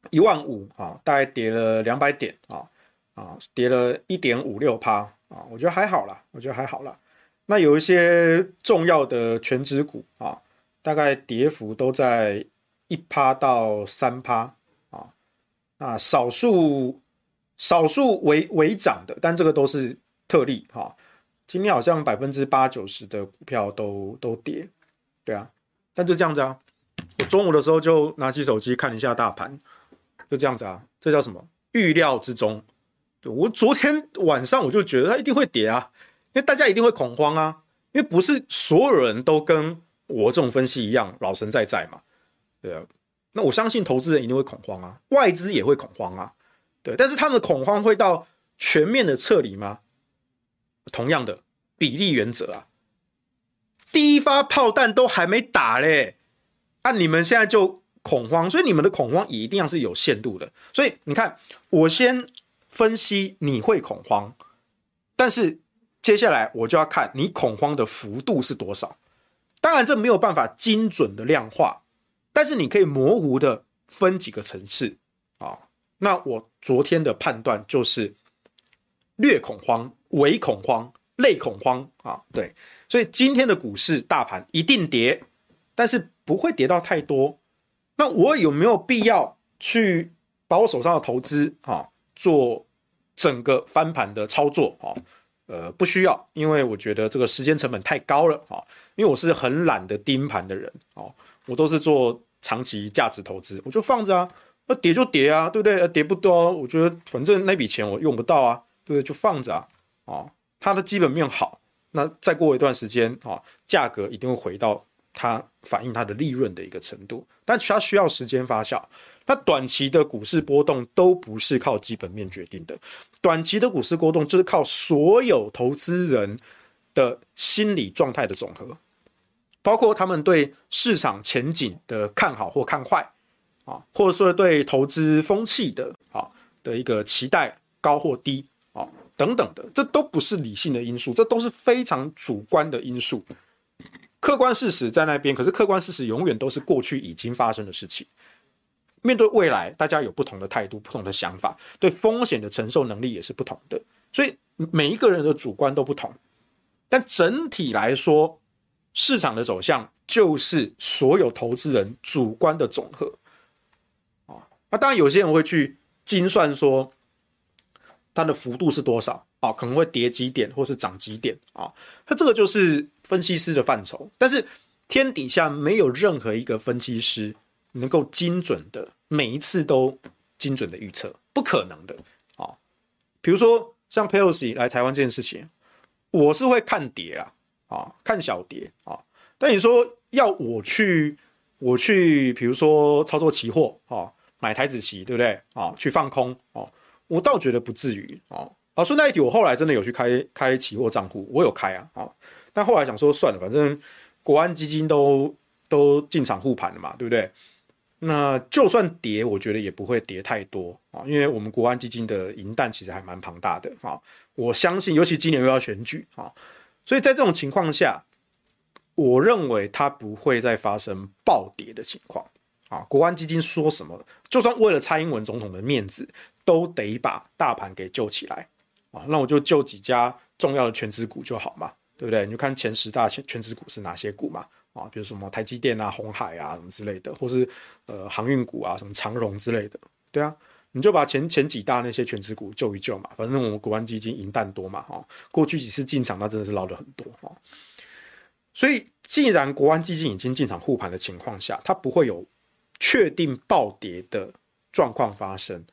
一万五啊，大概跌了两百点啊啊，跌了一点五六趴啊，我觉得还好啦，我觉得还好啦。那有一些重要的权值股啊，大概跌幅都在一趴到三趴啊，少数少数微微涨的，但这个都是特例哈。今天好像百分之八九十的股票都都跌，对啊，但就这样子啊。我中午的时候就拿起手机看一下大盘，就这样子啊。这叫什么？预料之中。对，我昨天晚上我就觉得它一定会跌啊，因为大家一定会恐慌啊，因为不是所有人都跟我这种分析一样老神在在嘛。对啊，那我相信投资人一定会恐慌啊，外资也会恐慌啊。对，但是他们的恐慌会到全面的撤离吗？同样的比例原则啊，第一发炮弹都还没打嘞，啊，你们现在就恐慌，所以你们的恐慌也一定要是有限度的。所以你看，我先分析你会恐慌，但是接下来我就要看你恐慌的幅度是多少。当然，这没有办法精准的量化，但是你可以模糊的分几个层次啊。那我昨天的判断就是略恐慌。微恐慌、类恐慌啊，对，所以今天的股市大盘一定跌，但是不会跌到太多。那我有没有必要去把我手上的投资啊做整个翻盘的操作啊？呃，不需要，因为我觉得这个时间成本太高了啊。因为我是很懒得盯盘的人啊，我都是做长期价值投资，我就放着啊，那跌就跌啊，对不对？跌不多，我觉得反正那笔钱我用不到啊，对不对？就放着啊。哦，它的基本面好，那再过一段时间啊，价格一定会回到它反映它的利润的一个程度，但它需要时间发酵。那短期的股市波动都不是靠基本面决定的，短期的股市波动就是靠所有投资人的心理状态的总和，包括他们对市场前景的看好或看坏啊，或者说对投资风气的啊的一个期待高或低啊。等等的，这都不是理性的因素，这都是非常主观的因素。客观事实在那边，可是客观事实永远都是过去已经发生的事情。面对未来，大家有不同的态度、不同的想法，对风险的承受能力也是不同的。所以每一个人的主观都不同，但整体来说，市场的走向就是所有投资人主观的总和啊。那当然有些人会去精算说它的幅度是多少啊，可能会跌几点或是涨几点啊，那这个就是分析师的范畴。但是天底下没有任何一个分析师能够精准的每一次都精准的预测，不可能的啊。比如说像 Pelosi 来台湾这件事情，我是会看跌啊，啊，看小跌啊。但你说要我去，我去，比如说操作期货啊，买台子期，对不对啊？去放空啊，我倒觉得不至于啊。啊，顺带一提，我后来真的有去开开期货账户，我有开啊，啊，但后来想说算了，反正。国安基金都都进场护盘了嘛，对不对？那就算跌，我觉得也不会跌太多啊，因为我们国安基金的银弹其实还蛮庞大的啊。我相信，尤其今年又要选举啊，所以在这种情况下，我认为它不会再发生暴跌的情况啊。国安基金说什么，就算为了蔡英文总统的面子，都得把大盘给救起来啊。那我就救几家重要的权值股就好嘛。对不对？你就看前十大权权值股是哪些股嘛？啊，比如什么台积电啊、红海啊什么之类的，或是呃航运股啊，什么长荣之类的。对啊，你就把前前几大那些权值股救一救嘛。反正我们国安基金银弹多嘛，哈，过去几次进场那真的是捞了很多哈。所以，既然国安基金已经进场护盘的情况下，它不会有确定暴跌的状况发生，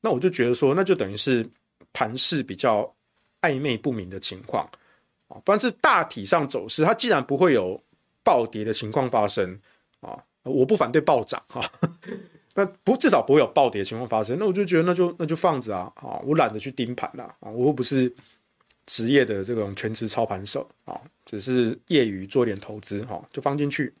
那我就觉得说，那就等于是盘势比较暧昧不明的情况。不然，是大体上走势，它既然不会有暴跌的情况发生啊，我不反对暴涨哈，那不至少不会有暴跌情况发生，那我就觉得那就那就放着啊，啊，我懒得去盯盘了啊，我又不是职业的这种全职操盘手啊，只是业余做点投资哈，就放进去，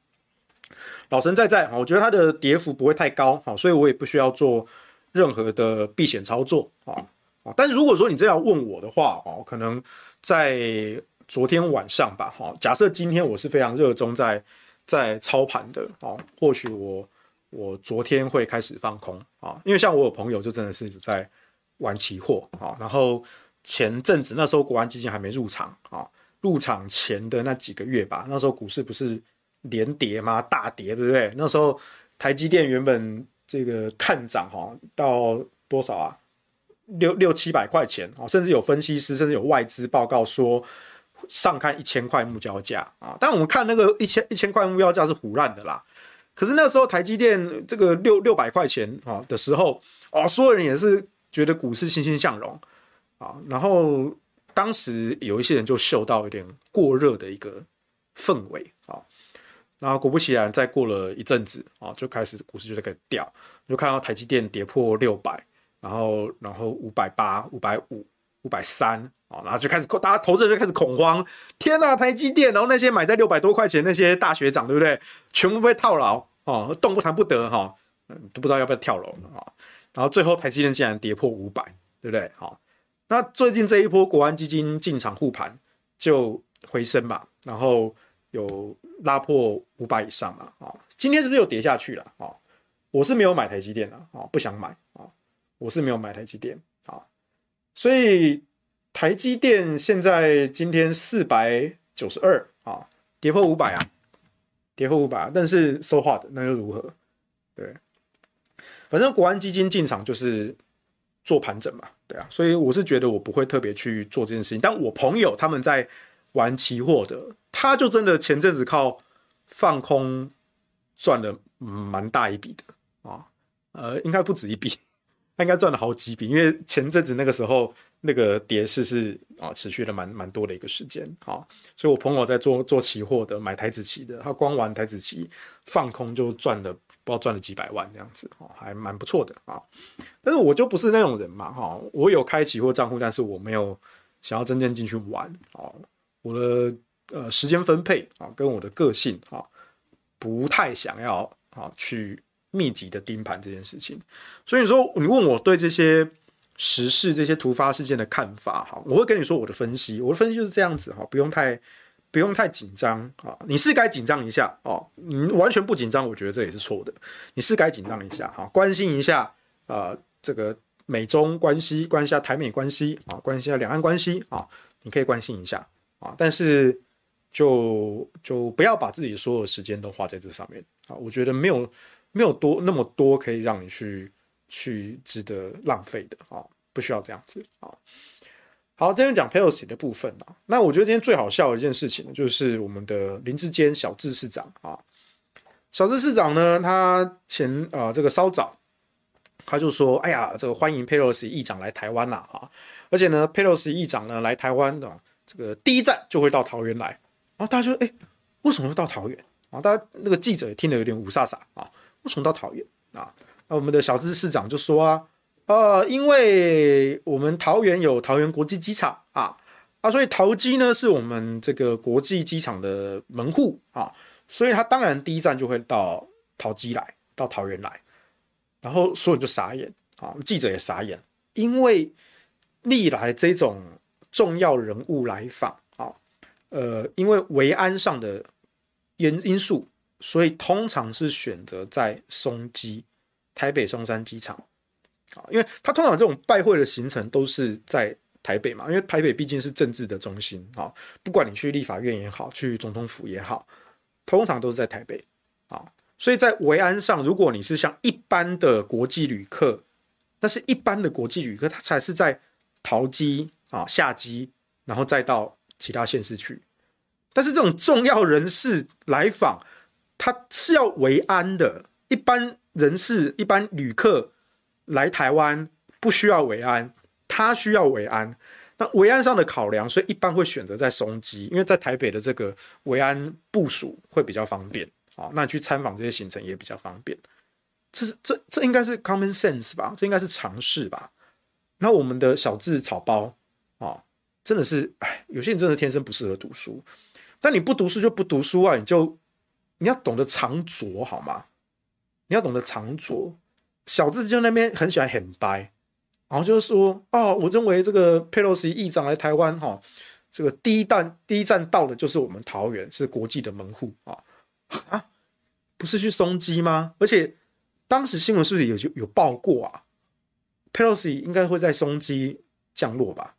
老神在在啊，我觉得它的跌幅不会太高，好，所以我也不需要做任何的避险操作啊啊，但是如果说你这样问我的话哦，可能在。昨天晚上吧，哈，假设今天我是非常热衷在在操盘的，哦，或许我我昨天会开始放空啊，因为像我有朋友就真的是一直在玩期货啊，然后前阵子那时候国安基金还没入场啊，入场前的那几个月吧，那时候股市不是连跌吗？大跌，对不对？那时候台积电原本这个看涨哈到多少啊？六六七百块钱啊，甚至有分析师，甚至有外资报告说。上看一千块目标价啊，但我们看那个一千一千块目标价是唬烂的啦。可是那时候台积电这个六六百块钱啊的时候，哦，所有人也是觉得股市欣欣向荣啊。然后当时有一些人就嗅到有点过热的一个氛围啊。然后果不其然，再过了一阵子啊，就开始股市就在开始掉，就看到台积电跌破六百，然后然后五百八、五百五、五百三。然后就开始，大家投资人就开始恐慌。天呐，台积电，然后那些买在六百多块钱那些大学长，对不对？全部被套牢哦，动不弹不得哈，都不知道要不要跳楼啊。然后最后台积电竟然跌破五百，对不对？好，那最近这一波国安基金进场护盘就回升嘛，然后有拉破五百以上嘛。啊，今天是不是又跌下去了？啊，我是没有买台积电的啊，不想买啊，我是没有买台积电啊，所以。台积电现在今天四百九十二啊，跌破五百啊，跌破五百啊，但是 so what 那又如何？对，反正国安基金进场就是做盘整嘛，对啊，所以我是觉得我不会特别去做这件事情。但我朋友他们在玩期货的，他就真的前阵子靠放空赚了蛮大一笔的啊，呃，应该不止一笔，他应该赚了好几笔，因为前阵子那个时候。那个跌势是啊，持续了蛮蛮多的一个时间啊，所以我朋友在做做期货的，买台子期的，他光玩台子期放空就赚了不知道赚了几百万这样子哦，还蛮不错的啊。但是我就不是那种人嘛哈，我有开期货账户，但是我没有想要真正进去玩啊。我的呃时间分配啊，跟我的个性啊，不太想要啊去密集的盯盘这件事情。所以说你问我对这些。时事这些突发事件的看法，哈，我会跟你说我的分析，我的分析就是这样子，哈，不用太不用太紧张啊，你是该紧张一下哦，你完全不紧张，我觉得这也是错的，你是该紧张一下，哈，关心一下啊，这个美中关系，关心一下台美关系啊，关心一下两岸关系啊，你可以关心一下啊，但是就就不要把自己所有时间都花在这上面啊，我觉得没有没有多那么多可以让你去去值得浪费的啊，不需要这样子啊。好，今天讲 Pelosi 的部分啊，那我觉得今天最好笑的一件事情呢，就是我们的林志坚小智市长啊，小智市长呢，他前啊这个稍早他就说，哎呀，这个欢迎 Pelosi 议长来台湾呐啊，而且呢，Pelosi 议长呢来台湾的这个第一站就会到桃园来，然后大家就说，哎，为什么会到桃园啊？大家那个记者也听得有点五煞煞啊，为什么到桃园啊？那我们的小智市长就说啊。呃，因为我们桃园有桃园国际机场啊啊，所以桃机呢是我们这个国际机场的门户啊，所以他当然第一站就会到桃机来，到桃园来，然后所有人就傻眼啊，记者也傻眼，因为历来这种重要人物来访啊，呃，因为维安上的因因素，所以通常是选择在松机，台北松山机场。啊，因为他通常这种拜会的行程都是在台北嘛，因为台北毕竟是政治的中心啊。不管你去立法院也好，去总统府也好，通常都是在台北啊。所以在维安上，如果你是像一般的国际旅客，那是一般的国际旅客，他才是在桃机啊下机，然后再到其他县市去。但是这种重要人士来访，他是要维安的，一般人士、一般旅客。来台湾不需要维安，他需要维安。那维安上的考量，所以一般会选择在松机，因为在台北的这个维安部署会比较方便啊。那去参访这些行程也比较方便。这是这这应该是 common sense 吧？这应该是常识吧？那我们的小智草包啊，真的是哎，有些人真的天生不适合读书。但你不读书就不读书啊，你就你要懂得藏拙好吗？你要懂得藏拙。小智就那边很喜欢很掰，然后就是说，哦，我认为这个佩洛西议长来台湾，哈，这个第一站第一站到的就是我们桃园，是国际的门户啊啊，不是去松机吗？而且当时新闻是不是有有报过啊？佩洛西应该会在松机降落吧？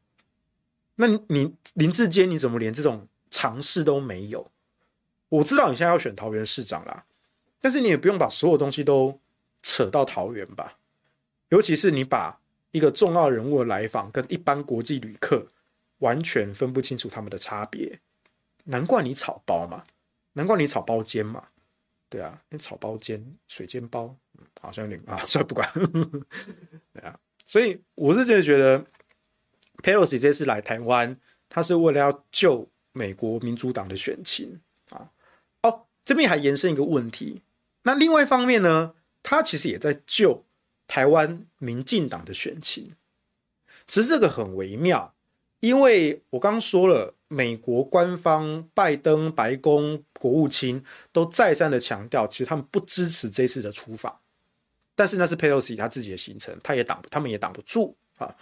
那你，林志坚你怎么连这种常识都没有？我知道你现在要选桃园市长啦，但是你也不用把所有东西都。扯到桃园吧，尤其是你把一个重要人物的来访跟一般国际旅客完全分不清楚他们的差别，难怪你炒包嘛，难怪你炒包间嘛，对啊，你炒包间水煎包，好像有点 啊，算了不管，对啊，所以我是真的觉得，Pelosi 这次来台湾，他是为了要救美国民主党的选情。啊，哦，这边还延伸一个问题，那另外一方面呢？他其实也在救台湾民进党的选情，其实这个很微妙，因为我刚说了，美国官方拜登、白宫、国务卿都再三的强调，其实他们不支持这次的出访，但是那是佩洛西他自己的行程，他也挡，他们也挡不住啊。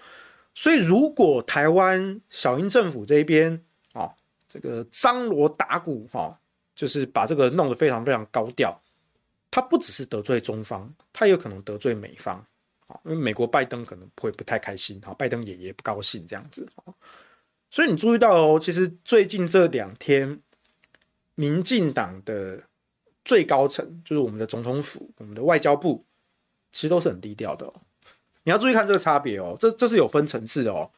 所以如果台湾小英政府这边啊，这个张罗打鼓哈，就是把这个弄得非常非常高调。他不只是得罪中方，他也有可能得罪美方啊，因为美国拜登可能会不太开心，拜登爷爷不高兴这样子，所以你注意到哦，其实最近这两天，民进党的最高层，就是我们的总统府、我们的外交部，其实都是很低调的。你要注意看这个差别哦，这这是有分层次的哦。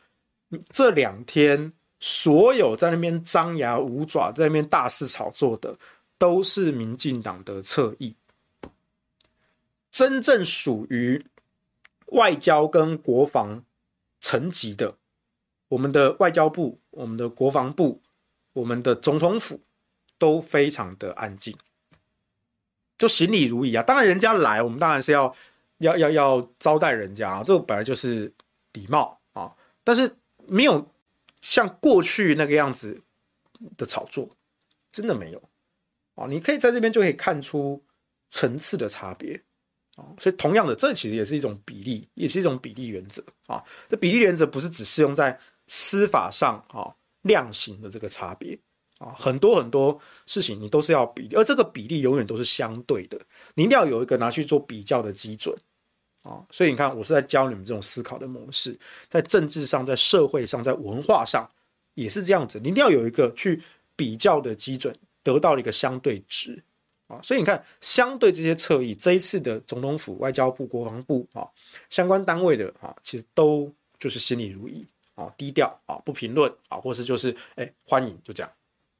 你这两天所有在那边张牙舞爪、在那边大肆炒作的，都是民进党的侧翼。真正属于外交跟国防层级的，我们的外交部、我们的国防部、我们的总统府都非常的安静，就行礼如仪啊。当然，人家来，我们当然是要要要要招待人家啊，这本来就是礼貌啊。但是没有像过去那个样子的炒作，真的没有啊。你可以在这边就可以看出层次的差别。所以同样的，这其实也是一种比例，也是一种比例原则啊。这比例原则不是只适用在司法上啊，量刑的这个差别啊，很多很多事情你都是要比例，而这个比例永远都是相对的，你一定要有一个拿去做比较的基准啊。所以你看，我是在教你们这种思考的模式，在政治上、在社会上、在文化上也是这样子，你一定要有一个去比较的基准，得到了一个相对值。所以你看，相对这些侧翼，这一次的总统府、外交部、国防部啊，相关单位的啊，其实都就是心里如意啊，低调啊，不评论啊，或是就是哎、欢迎就这样。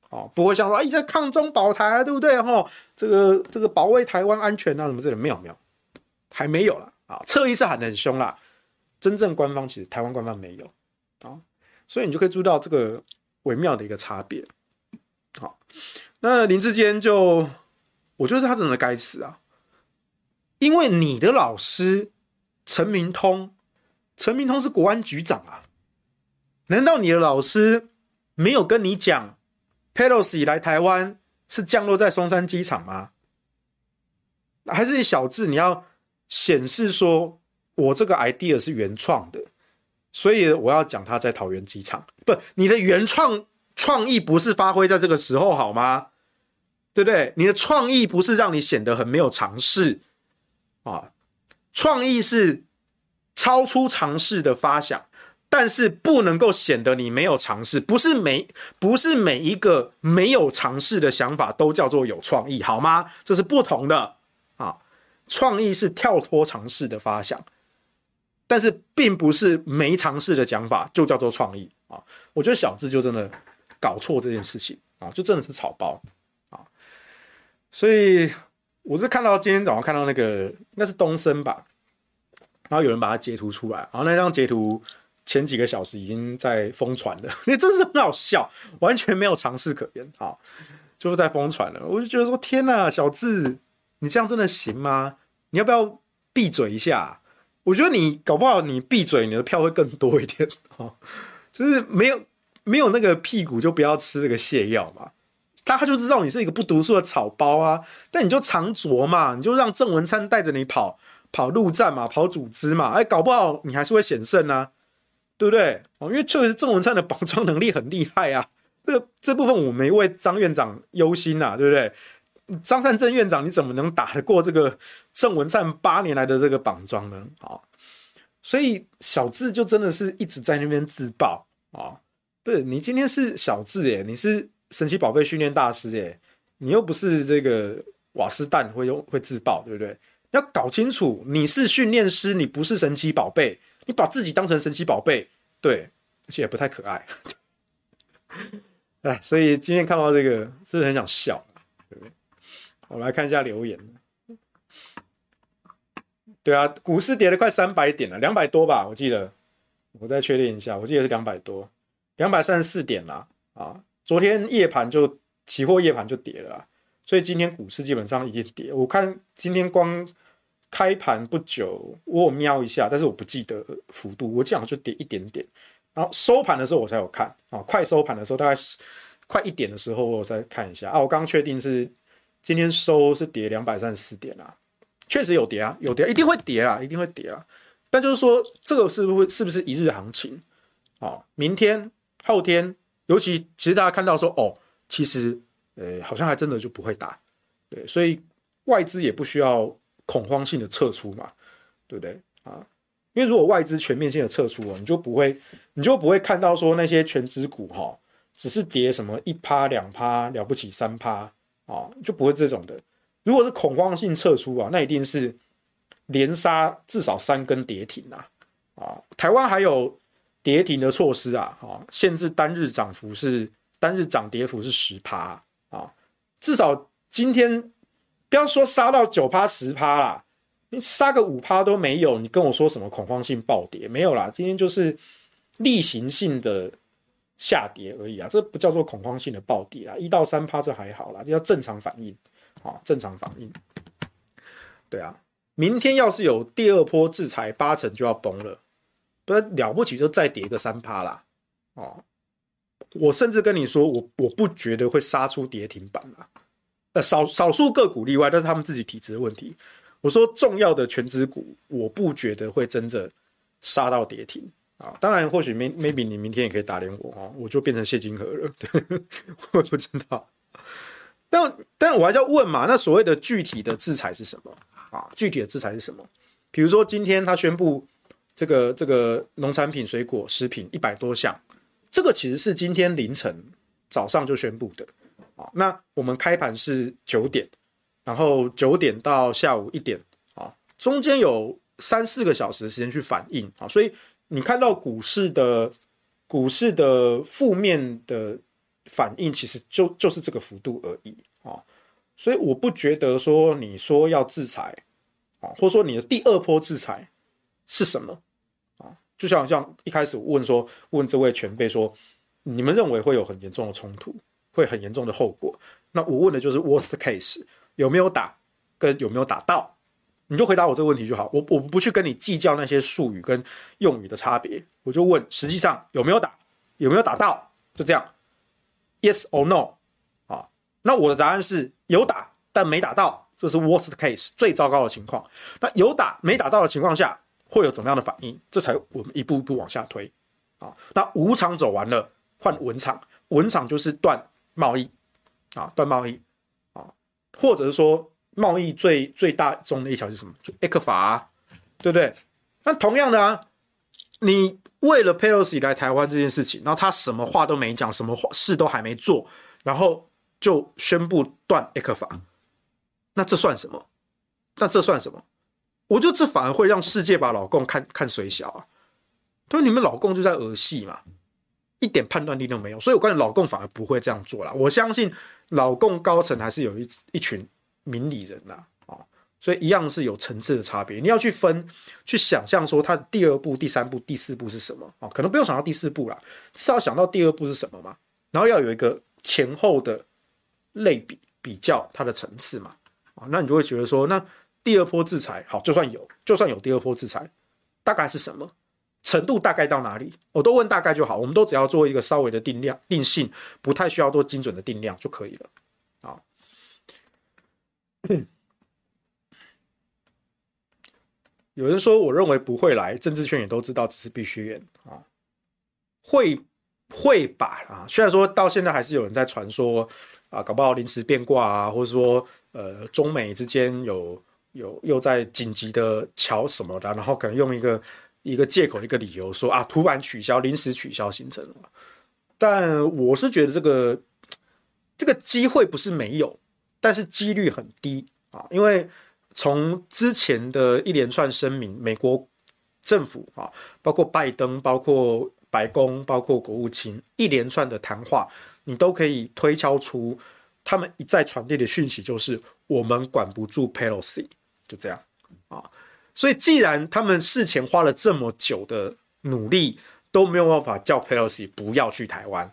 哦，不会像说，哎，在抗中保台啊，对不对？哈，这个这个保卫台湾安全啊，什么之类的，没有没有，还没有啦。啊，侧翼是喊得很凶啦，真正官方其实台湾官方没有啊，所以你就可以注意到这个微妙的一个差别。好，那林志坚就，我觉得他真的该死啊，因为你的老师陈明通，陈明通是国安局长啊，难道你的老师没有跟你讲？Pelosi 来台湾是降落在松山机场吗？还是你小智你要显示说我这个 idea 是原创的，所以我要讲他在桃园机场？不，你的原创创意不是发挥在这个时候好吗？对不对？你的创意不是让你显得很没有尝试啊？创意是超出尝试的发想。但是不能够显得你没有尝试，不是每不是每一个没有尝试的想法都叫做有创意，好吗？这是不同的啊。创意是跳脱尝试的发想，但是并不是没尝试的讲法就叫做创意啊。我觉得小智就真的搞错这件事情啊，就真的是草包。所以我是看到今天早上看到那个应该是东升吧，然后有人把它截图出来，然后那张截图。前几个小时已经在疯传了，因 为真是很好笑，完全没有尝试可言啊，就是在疯传了。我就觉得说，天哪，小智，你这样真的行吗？你要不要闭嘴一下？我觉得你搞不好你闭嘴，你的票会更多一点啊。就是没有没有那个屁股，就不要吃那个泻药嘛。大家就知道你是一个不读书的草包啊。但你就藏拙嘛，你就让郑文灿带着你跑跑陆战嘛，跑组织嘛，哎，搞不好你还是会险胜啊。对不对？哦，因为确实郑文灿的绑桩能力很厉害啊。这个这部分我没为张院长忧心呐，对不对？张善政院长你怎么能打得过这个郑文灿八年来的这个绑桩呢？啊，所以小智就真的是一直在那边自爆啊。不是你今天是小智耶，你是神奇宝贝训练大师耶，你又不是这个瓦斯蛋会用会自爆，对不对？要搞清楚，你是训练师，你不是神奇宝贝。你把自己当成神奇宝贝，对，而且也不太可爱，哎，所以今天看到这个，真的很想笑，对不对？我们来看一下留言。对啊，股市跌了快三百点了，两百多吧，我记得，我再确认一下，我记得是两百多，两百三十四点啦。啊，昨天夜盘就期货夜盘就跌了，所以今天股市基本上已经跌，我看今天光。开盘不久，我有瞄一下，但是我不记得幅度，我这样就跌一点点。然后收盘的时候我才有看啊，快收盘的时候大概是快一点的时候我再看一下啊，我刚确定是今天收是跌两百三十四点啊，确实有跌啊，有跌，一定会跌啊，一定会跌啊。但就是说这个是不是是不是一日行情啊？明天后天，尤其其实大家看到说哦，其实呃好像还真的就不会打，对，所以外资也不需要。恐慌性的撤出嘛，对不对啊？因为如果外资全面性的撤出哦，你就不会，你就不会看到说那些权值股哈，只是跌什么一趴两趴了不起三趴啊，就不会这种的。如果是恐慌性撤出啊，那一定是连杀至少三根跌停啊啊！台湾还有跌停的措施啊啊，限制单日涨幅是单日涨跌幅是十趴啊，至少今天。不要说杀到九趴十趴啦，你杀个五趴都没有，你跟我说什么恐慌性暴跌没有啦？今天就是例行性的下跌而已啊，这不叫做恐慌性的暴跌啊，一到三趴这还好啦，这叫正常反应啊，正常反应。对啊，明天要是有第二波制裁，八成就要崩了，不了不起就再跌个三趴啦。哦，我甚至跟你说，我我不觉得会杀出跌停板啦。呃，少少数个股例外，但是他们自己体质的问题。我说重要的权值股，我不觉得会真的杀到跌停啊。当然，或许 maybe 你明天也可以打脸我哦，我就变成谢金河了。对，我也不知道。但但我还是要问嘛，那所谓的具体的制裁是什么啊？具体的制裁是什么？比如说今天他宣布这个这个农产品、水果、食品一百多项，这个其实是今天凌晨早上就宣布的。啊，那我们开盘是九点，然后九点到下午一点啊，中间有三四个小时的时间去反应啊，所以你看到股市的股市的负面的反应，其实就就是这个幅度而已啊，所以我不觉得说你说要制裁啊，或者说你的第二波制裁是什么啊？就像像一开始问说问这位前辈说，你们认为会有很严重的冲突，会很严重的后果？那我问的就是 worst case。有没有打，跟有没有打到，你就回答我这个问题就好。我我不去跟你计较那些术语跟用语的差别，我就问实际上有没有打，有没有打到，就这样，yes or no 啊？那我的答案是有打，但没打到，这是 worst case 最糟糕的情况。那有打没打到的情况下，会有怎么样的反应？这才我们一步一步往下推啊。那五场走完了，换文场，文场就是断贸易啊，断贸易。啊或者是说，贸易最最大宗的一条是什么？就 ECFA，对不对？那同样的啊，你为了 Pelosi 来台湾这件事情，然后他什么话都没讲，什么事都还没做，然后就宣布断 ECFA，那这算什么？那这算什么？我觉得这反而会让世界把老共看看水小啊！对，你们老共就在儿戏嘛。一点判断力都没有，所以我感觉老共反而不会这样做了。我相信老共高层还是有一一群明理人呐，啊，所以一样是有层次的差别。你要去分，去想象说他的第二步、第三步、第四步是什么啊？可能不用想到第四步啦，至少想到第二步是什么嘛。然后要有一个前后的类比比较它的层次嘛，啊，那你就会觉得说，那第二波制裁好，就算有，就算有第二波制裁，大概是什么？程度大概到哪里？我都问大概就好，我们都只要做一个稍微的定量、定性，不太需要多精准的定量就可以了。啊，有人说，我认为不会来，政治圈也都知道，只是必须演啊，会会吧啊。虽然说到现在还是有人在传说啊，搞不好临时变卦啊，或者说呃，中美之间有有又在紧急的乔什么的，然后可能用一个。一个借口，一个理由说啊，突然取消，临时取消行程。但我是觉得这个这个机会不是没有，但是几率很低啊。因为从之前的一连串声明，美国政府啊，包括拜登，包括白宫，包括国务卿一连串的谈话，你都可以推敲出他们一再传递的讯息，就是我们管不住 Pelosi，就这样啊。所以，既然他们事前花了这么久的努力都没有办法叫 Pelosi 不要去台湾，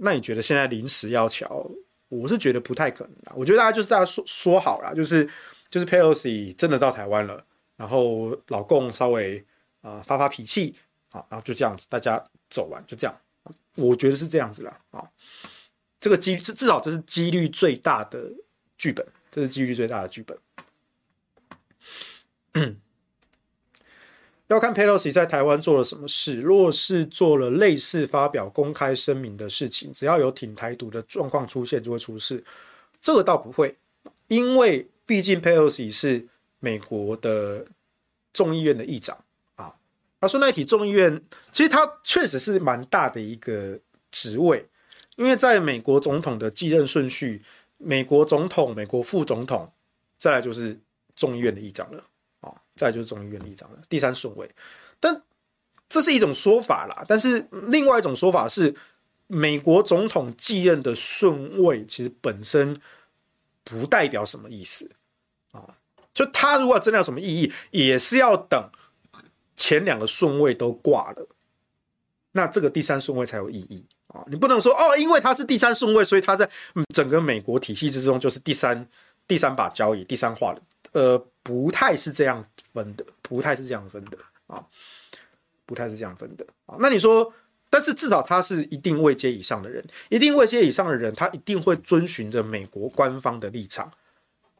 那你觉得现在临时要乔？我是觉得不太可能啦。我觉得大家就是大家说说好了，就是就是 Pelosi 真的到台湾了，然后老共稍微啊、发发脾气啊，然后就这样子大家走完就这样。我觉得是这样子啦啊，这个机至少这是几率最大的剧本，这是几率最大的剧本。要看 Pelosi 在台湾做了什么事。若是做了类似发表公开声明的事情，只要有挺台独的状况出现，就会出事。这个倒不会，因为毕竟 Pelosi 是美国的众议院的议长啊。他说那体众议院其实他确实是蛮大的一个职位，因为在美国总统的继任顺序，美国总统、美国副总统，再来就是众议院的议长了。再就是众议院议长了，第三顺位，但这是一种说法啦。但是另外一种说法是，美国总统继任的顺位其实本身不代表什么意思啊。就他如果真的有什么意义，也是要等前两个顺位都挂了，那这个第三顺位才有意义啊。你不能说哦，因为他是第三顺位，所以他在整个美国体系之中就是第三第三把交椅，第三话的。呃，不太是这样分的，不太是这样分的啊，不太是这样分的啊。那你说，但是至少他是一定位阶以上的人，一定位阶以上的人，他一定会遵循着美国官方的立场。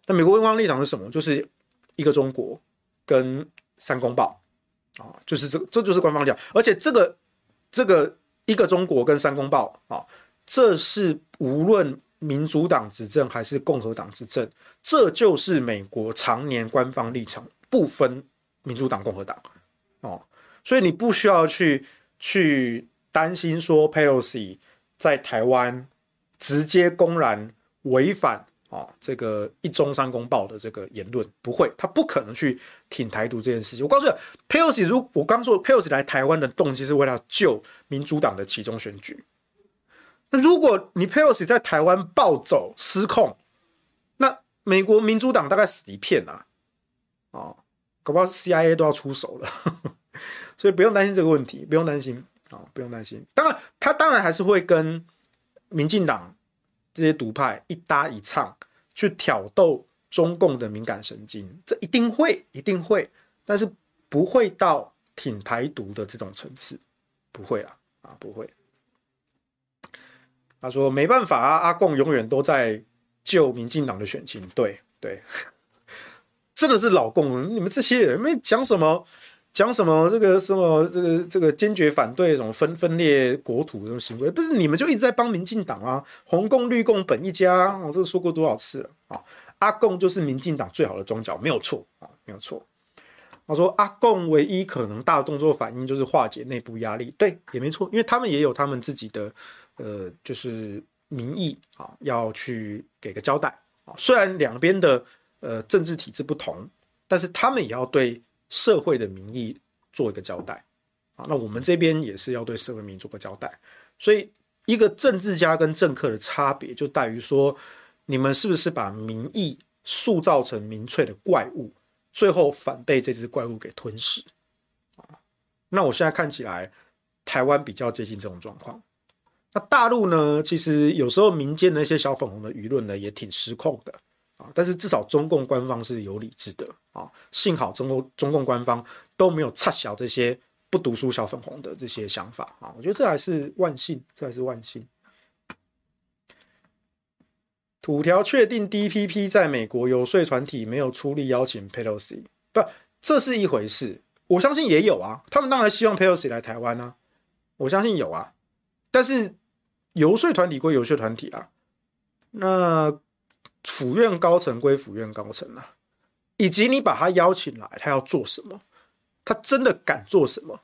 那美国官方立场是什么？就是一个中国跟三公报啊，就是这这就是官方立场。而且这个这个一个中国跟三公报啊，这是无论。民主党执政还是共和党执政，这就是美国常年官方立场，不分民主党、共和党哦。所以你不需要去去担心说 Pelosi 在台湾直接公然违反啊，这个一中三公报的这个言论，不会，他不可能去挺台独这件事情。我告诉你，Pelosi 如我刚说，Pelosi 来台湾的动机是为了救民主党的其中选举。那如果你 Pelosi 在台湾暴走失控，那美国民主党大概死一片啊！哦，搞不好 CIA 都要出手了，所以不用担心这个问题，不用担心啊，不用担心。当然，他当然还是会跟民进党。这些独派一搭一唱去挑逗中共的敏感神经，这一定会，一定会，但是不会到挺台独的这种层次，不会啊，啊，不会。他说没办法啊，阿共永远都在救民进党的选情，对对，真的是老共，你们这些人没讲什么。讲什么这个什么这个这个坚决反对什么分分裂国土这种行为，不是你们就一直在帮民进党啊？红共绿共本一家，我这个说过多少次了啊？阿共就是民进党最好的桩脚，没有错啊，没有错。他说阿共唯一可能大动作反应就是化解内部压力，对，也没错，因为他们也有他们自己的呃，就是民意啊，要去给个交代啊。虽然两边的呃政治体制不同，但是他们也要对。社会的民意做一个交代啊，那我们这边也是要对社会民意做个交代。所以，一个政治家跟政客的差别就在于说，你们是不是把民意塑造成民粹的怪物，最后反被这只怪物给吞噬啊？那我现在看起来，台湾比较接近这种状况。那大陆呢？其实有时候民间的那些小粉红的舆论呢，也挺失控的啊。但是至少中共官方是有理智的啊，幸好中共中共官方都没有插小这些不读书小粉红的这些想法啊，我觉得这还是万幸，这还是万幸。土条确定 DPP 在美国游说团体没有出力邀请 Pelosi，不，这是一回事，我相信也有啊，他们当然希望 Pelosi 来台湾啊，我相信有啊，但是游说团体归游说团体啊，那。府院高层归府院高层啊，以及你把他邀请来，他要做什么？他真的敢做什么？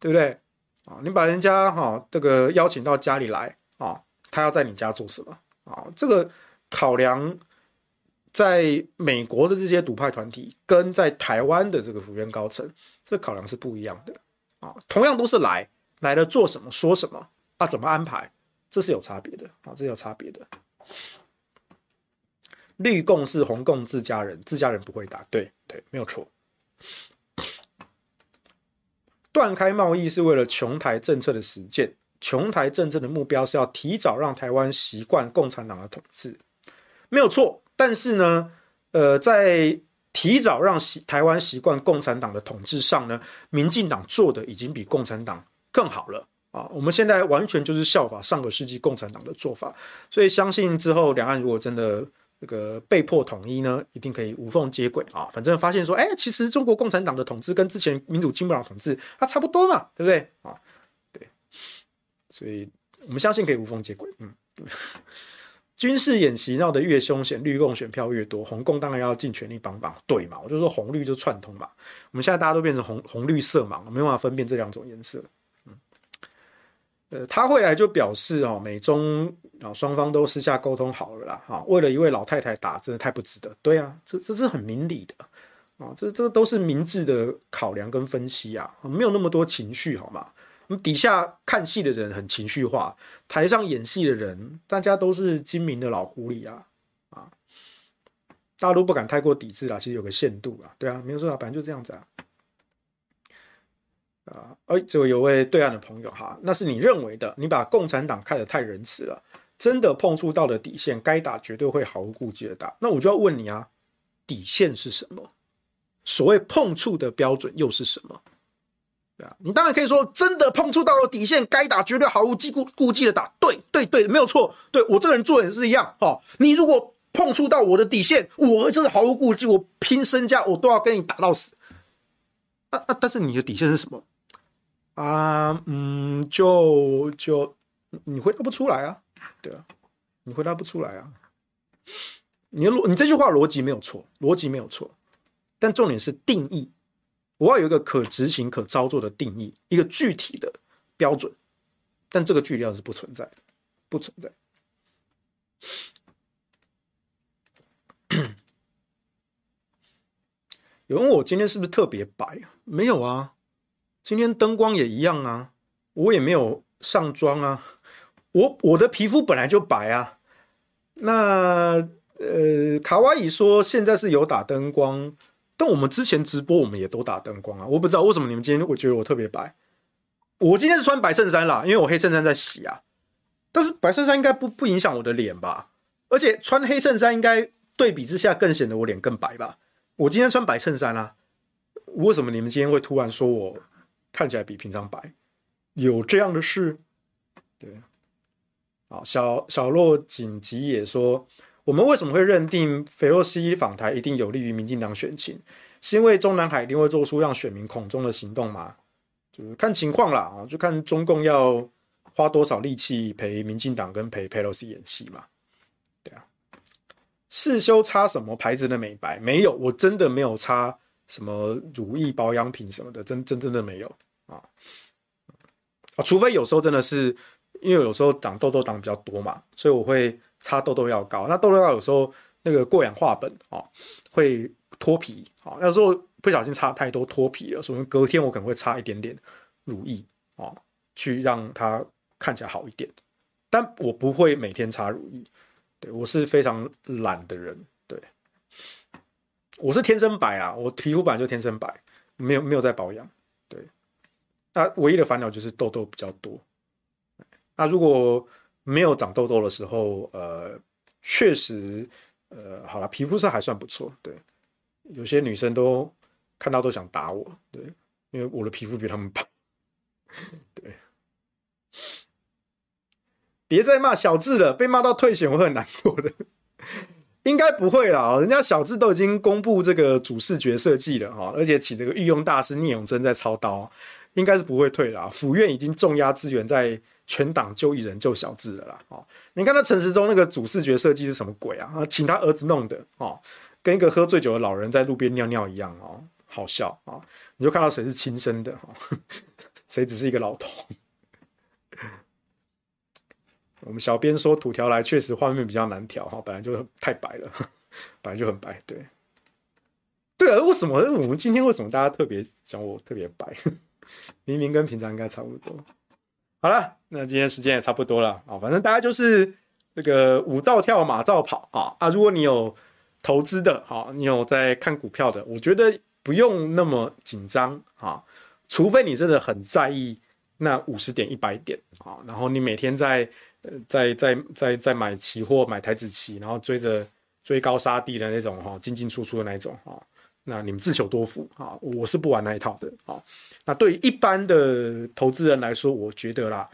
对不对？啊，你把人家哈这个邀请到家里来啊，他要在你家做什么？啊，这个考量在美国的这些独派团体跟在台湾的这个府院高层，这考量是不一样的啊。同样都是来来了做什么说什么啊？怎么安排？这是有差别的啊，这是有差别的。绿共是红共自家人，自家人不会打，对对，没有错。断开贸易是为了琼台政策的实践，琼台政策的目标是要提早让台湾习惯共产党的统治，没有错。但是呢，呃，在提早让习台湾习惯共产党的统治上呢，民进党做的已经比共产党更好了啊！我们现在完全就是效法上个世纪共产党的做法，所以相信之后两岸如果真的。这个被迫统一呢，一定可以无缝接轨啊！反正发现说，哎，其实中国共产党的统治跟之前民主进步党统治它差不多嘛，对不对啊？对，所以我们相信可以无缝接轨。嗯，军事演习闹得越凶险，绿共选票越多，红共当然要尽全力帮帮。对嘛？我就说红绿就串通嘛。我们现在大家都变成红红绿色盲，没办法分辨这两种颜色。呃，他会来就表示哦，美中啊双方都私下沟通好了啦，哈，为了一位老太太打，真的太不值得。对啊，这这是很明理的啊，这这都是明智的考量跟分析啊，没有那么多情绪好吗？底下看戏的人很情绪化，台上演戏的人，大家都是精明的老狐狸啊啊，大家都不敢太过抵制啦，其实有个限度啊，对啊，没有说啊，反正就这样子啊。啊，哎，这位有位对岸的朋友哈，那是你认为的，你把共产党看得太仁慈了，真的碰触到了底线，该打绝对会毫无顾忌的打。那我就要问你啊，底线是什么？所谓碰触的标准又是什么？对啊，你当然可以说，真的碰触到了底线，该打绝对毫无忌顾顾忌的打。对对对，没有错。对我这个人做人是一样哈。你如果碰触到我的底线，我真是毫无顾忌，我拼身家，我都要跟你打到死。啊啊！但是你的底线是什么？啊，嗯，就就你回答不出来啊，对啊，你回答不出来啊。你逻你这句话逻辑没有错，逻辑没有错，但重点是定义，我要有一个可执行、可操作的定义，一个具体的标准，但这个具体量是不存在的，不存在。有人问我今天是不是特别白？没有啊，今天灯光也一样啊，我也没有上妆啊，我我的皮肤本来就白啊。那呃，卡哇伊说现在是有打灯光，但我们之前直播我们也都打灯光啊，我不知道为什么你们今天我觉得我特别白。我今天是穿白衬衫啦，因为我黑衬衫在洗啊。但是白衬衫应该不不影响我的脸吧？而且穿黑衬衫应该对比之下更显得我脸更白吧？我今天穿白衬衫啊，为什么你们今天会突然说我看起来比平常白？有这样的事？对，好，小小洛紧急也说，我们为什么会认定裴洛西访台一定有利于民进党选情？是因为中南海一定会做出让选民恐中的行动吗？就是看情况啦，啊，就看中共要花多少力气陪民进党跟陪裴洛西演戏嘛。对啊，世修擦什么牌子的美白？没有，我真的没有擦什么乳液保养品什么的，真真真的没有啊。啊，除非有时候真的是因为有时候长痘痘长比较多嘛，所以我会擦痘痘药膏。那痘痘药有时候那个过氧化苯啊会脱皮啊，有时候。不小心擦太多脱皮了，所以隔天我可能会擦一点点乳液啊，去让它看起来好一点。但我不会每天擦乳液，对，我是非常懒的人，我是天生白啊，我皮肤本来就天生白，没有没有在保养，对。那唯一的烦恼就是痘痘比较多。那如果没有长痘痘的时候，呃，确实，呃，好了，皮肤是还算不错，对，有些女生都。看到都想打我，对，因为我的皮肤比他们白，对。别再骂小智了，被骂到退选我会很难过的。应该不会啦，人家小智都已经公布这个主视觉设计了哈，而且请这个御用大师聂永真在操刀，应该是不会退啦。府院已经重压资源在全党救一人救小智了啦。哦，你看他陈时中那个主视觉设计是什么鬼啊？请他儿子弄的哦，跟一个喝醉酒的老人在路边尿尿一样哦。好笑啊！你就看到谁是亲生的，谁只是一个老头。我们小编说土条来确实画面比较难调哈，本来就太白了，本来就很白。对，对啊，为什么我们今天为什么大家特别讲我特别白？明明跟平常应该差不多。好了，那今天时间也差不多了啊，反正大家就是那个舞照跳，马照跑啊啊！如果你有投资的，好，你有在看股票的，我觉得。不用那么紧张啊，除非你真的很在意那五十点、一百点啊，然后你每天在呃在在在在买期货、买台子期，然后追着追高杀低的那种哈，进进出出的那种哈，那你们自求多福啊，我是不玩那一套的啊。那对于一般的投资人来说，我觉得啦，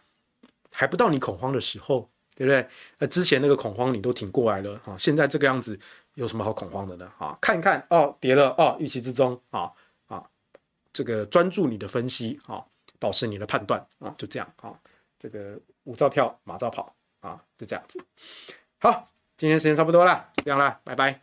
还不到你恐慌的时候，对不对？呃，之前那个恐慌你都挺过来了啊，现在这个样子。有什么好恐慌的呢？啊，看一看哦，跌了哦，预期之中啊啊，这个专注你的分析啊，保持你的判断啊，就这样啊，这个舞照跳，马照跑啊，就这样子。好，今天时间差不多了，这样了，拜拜。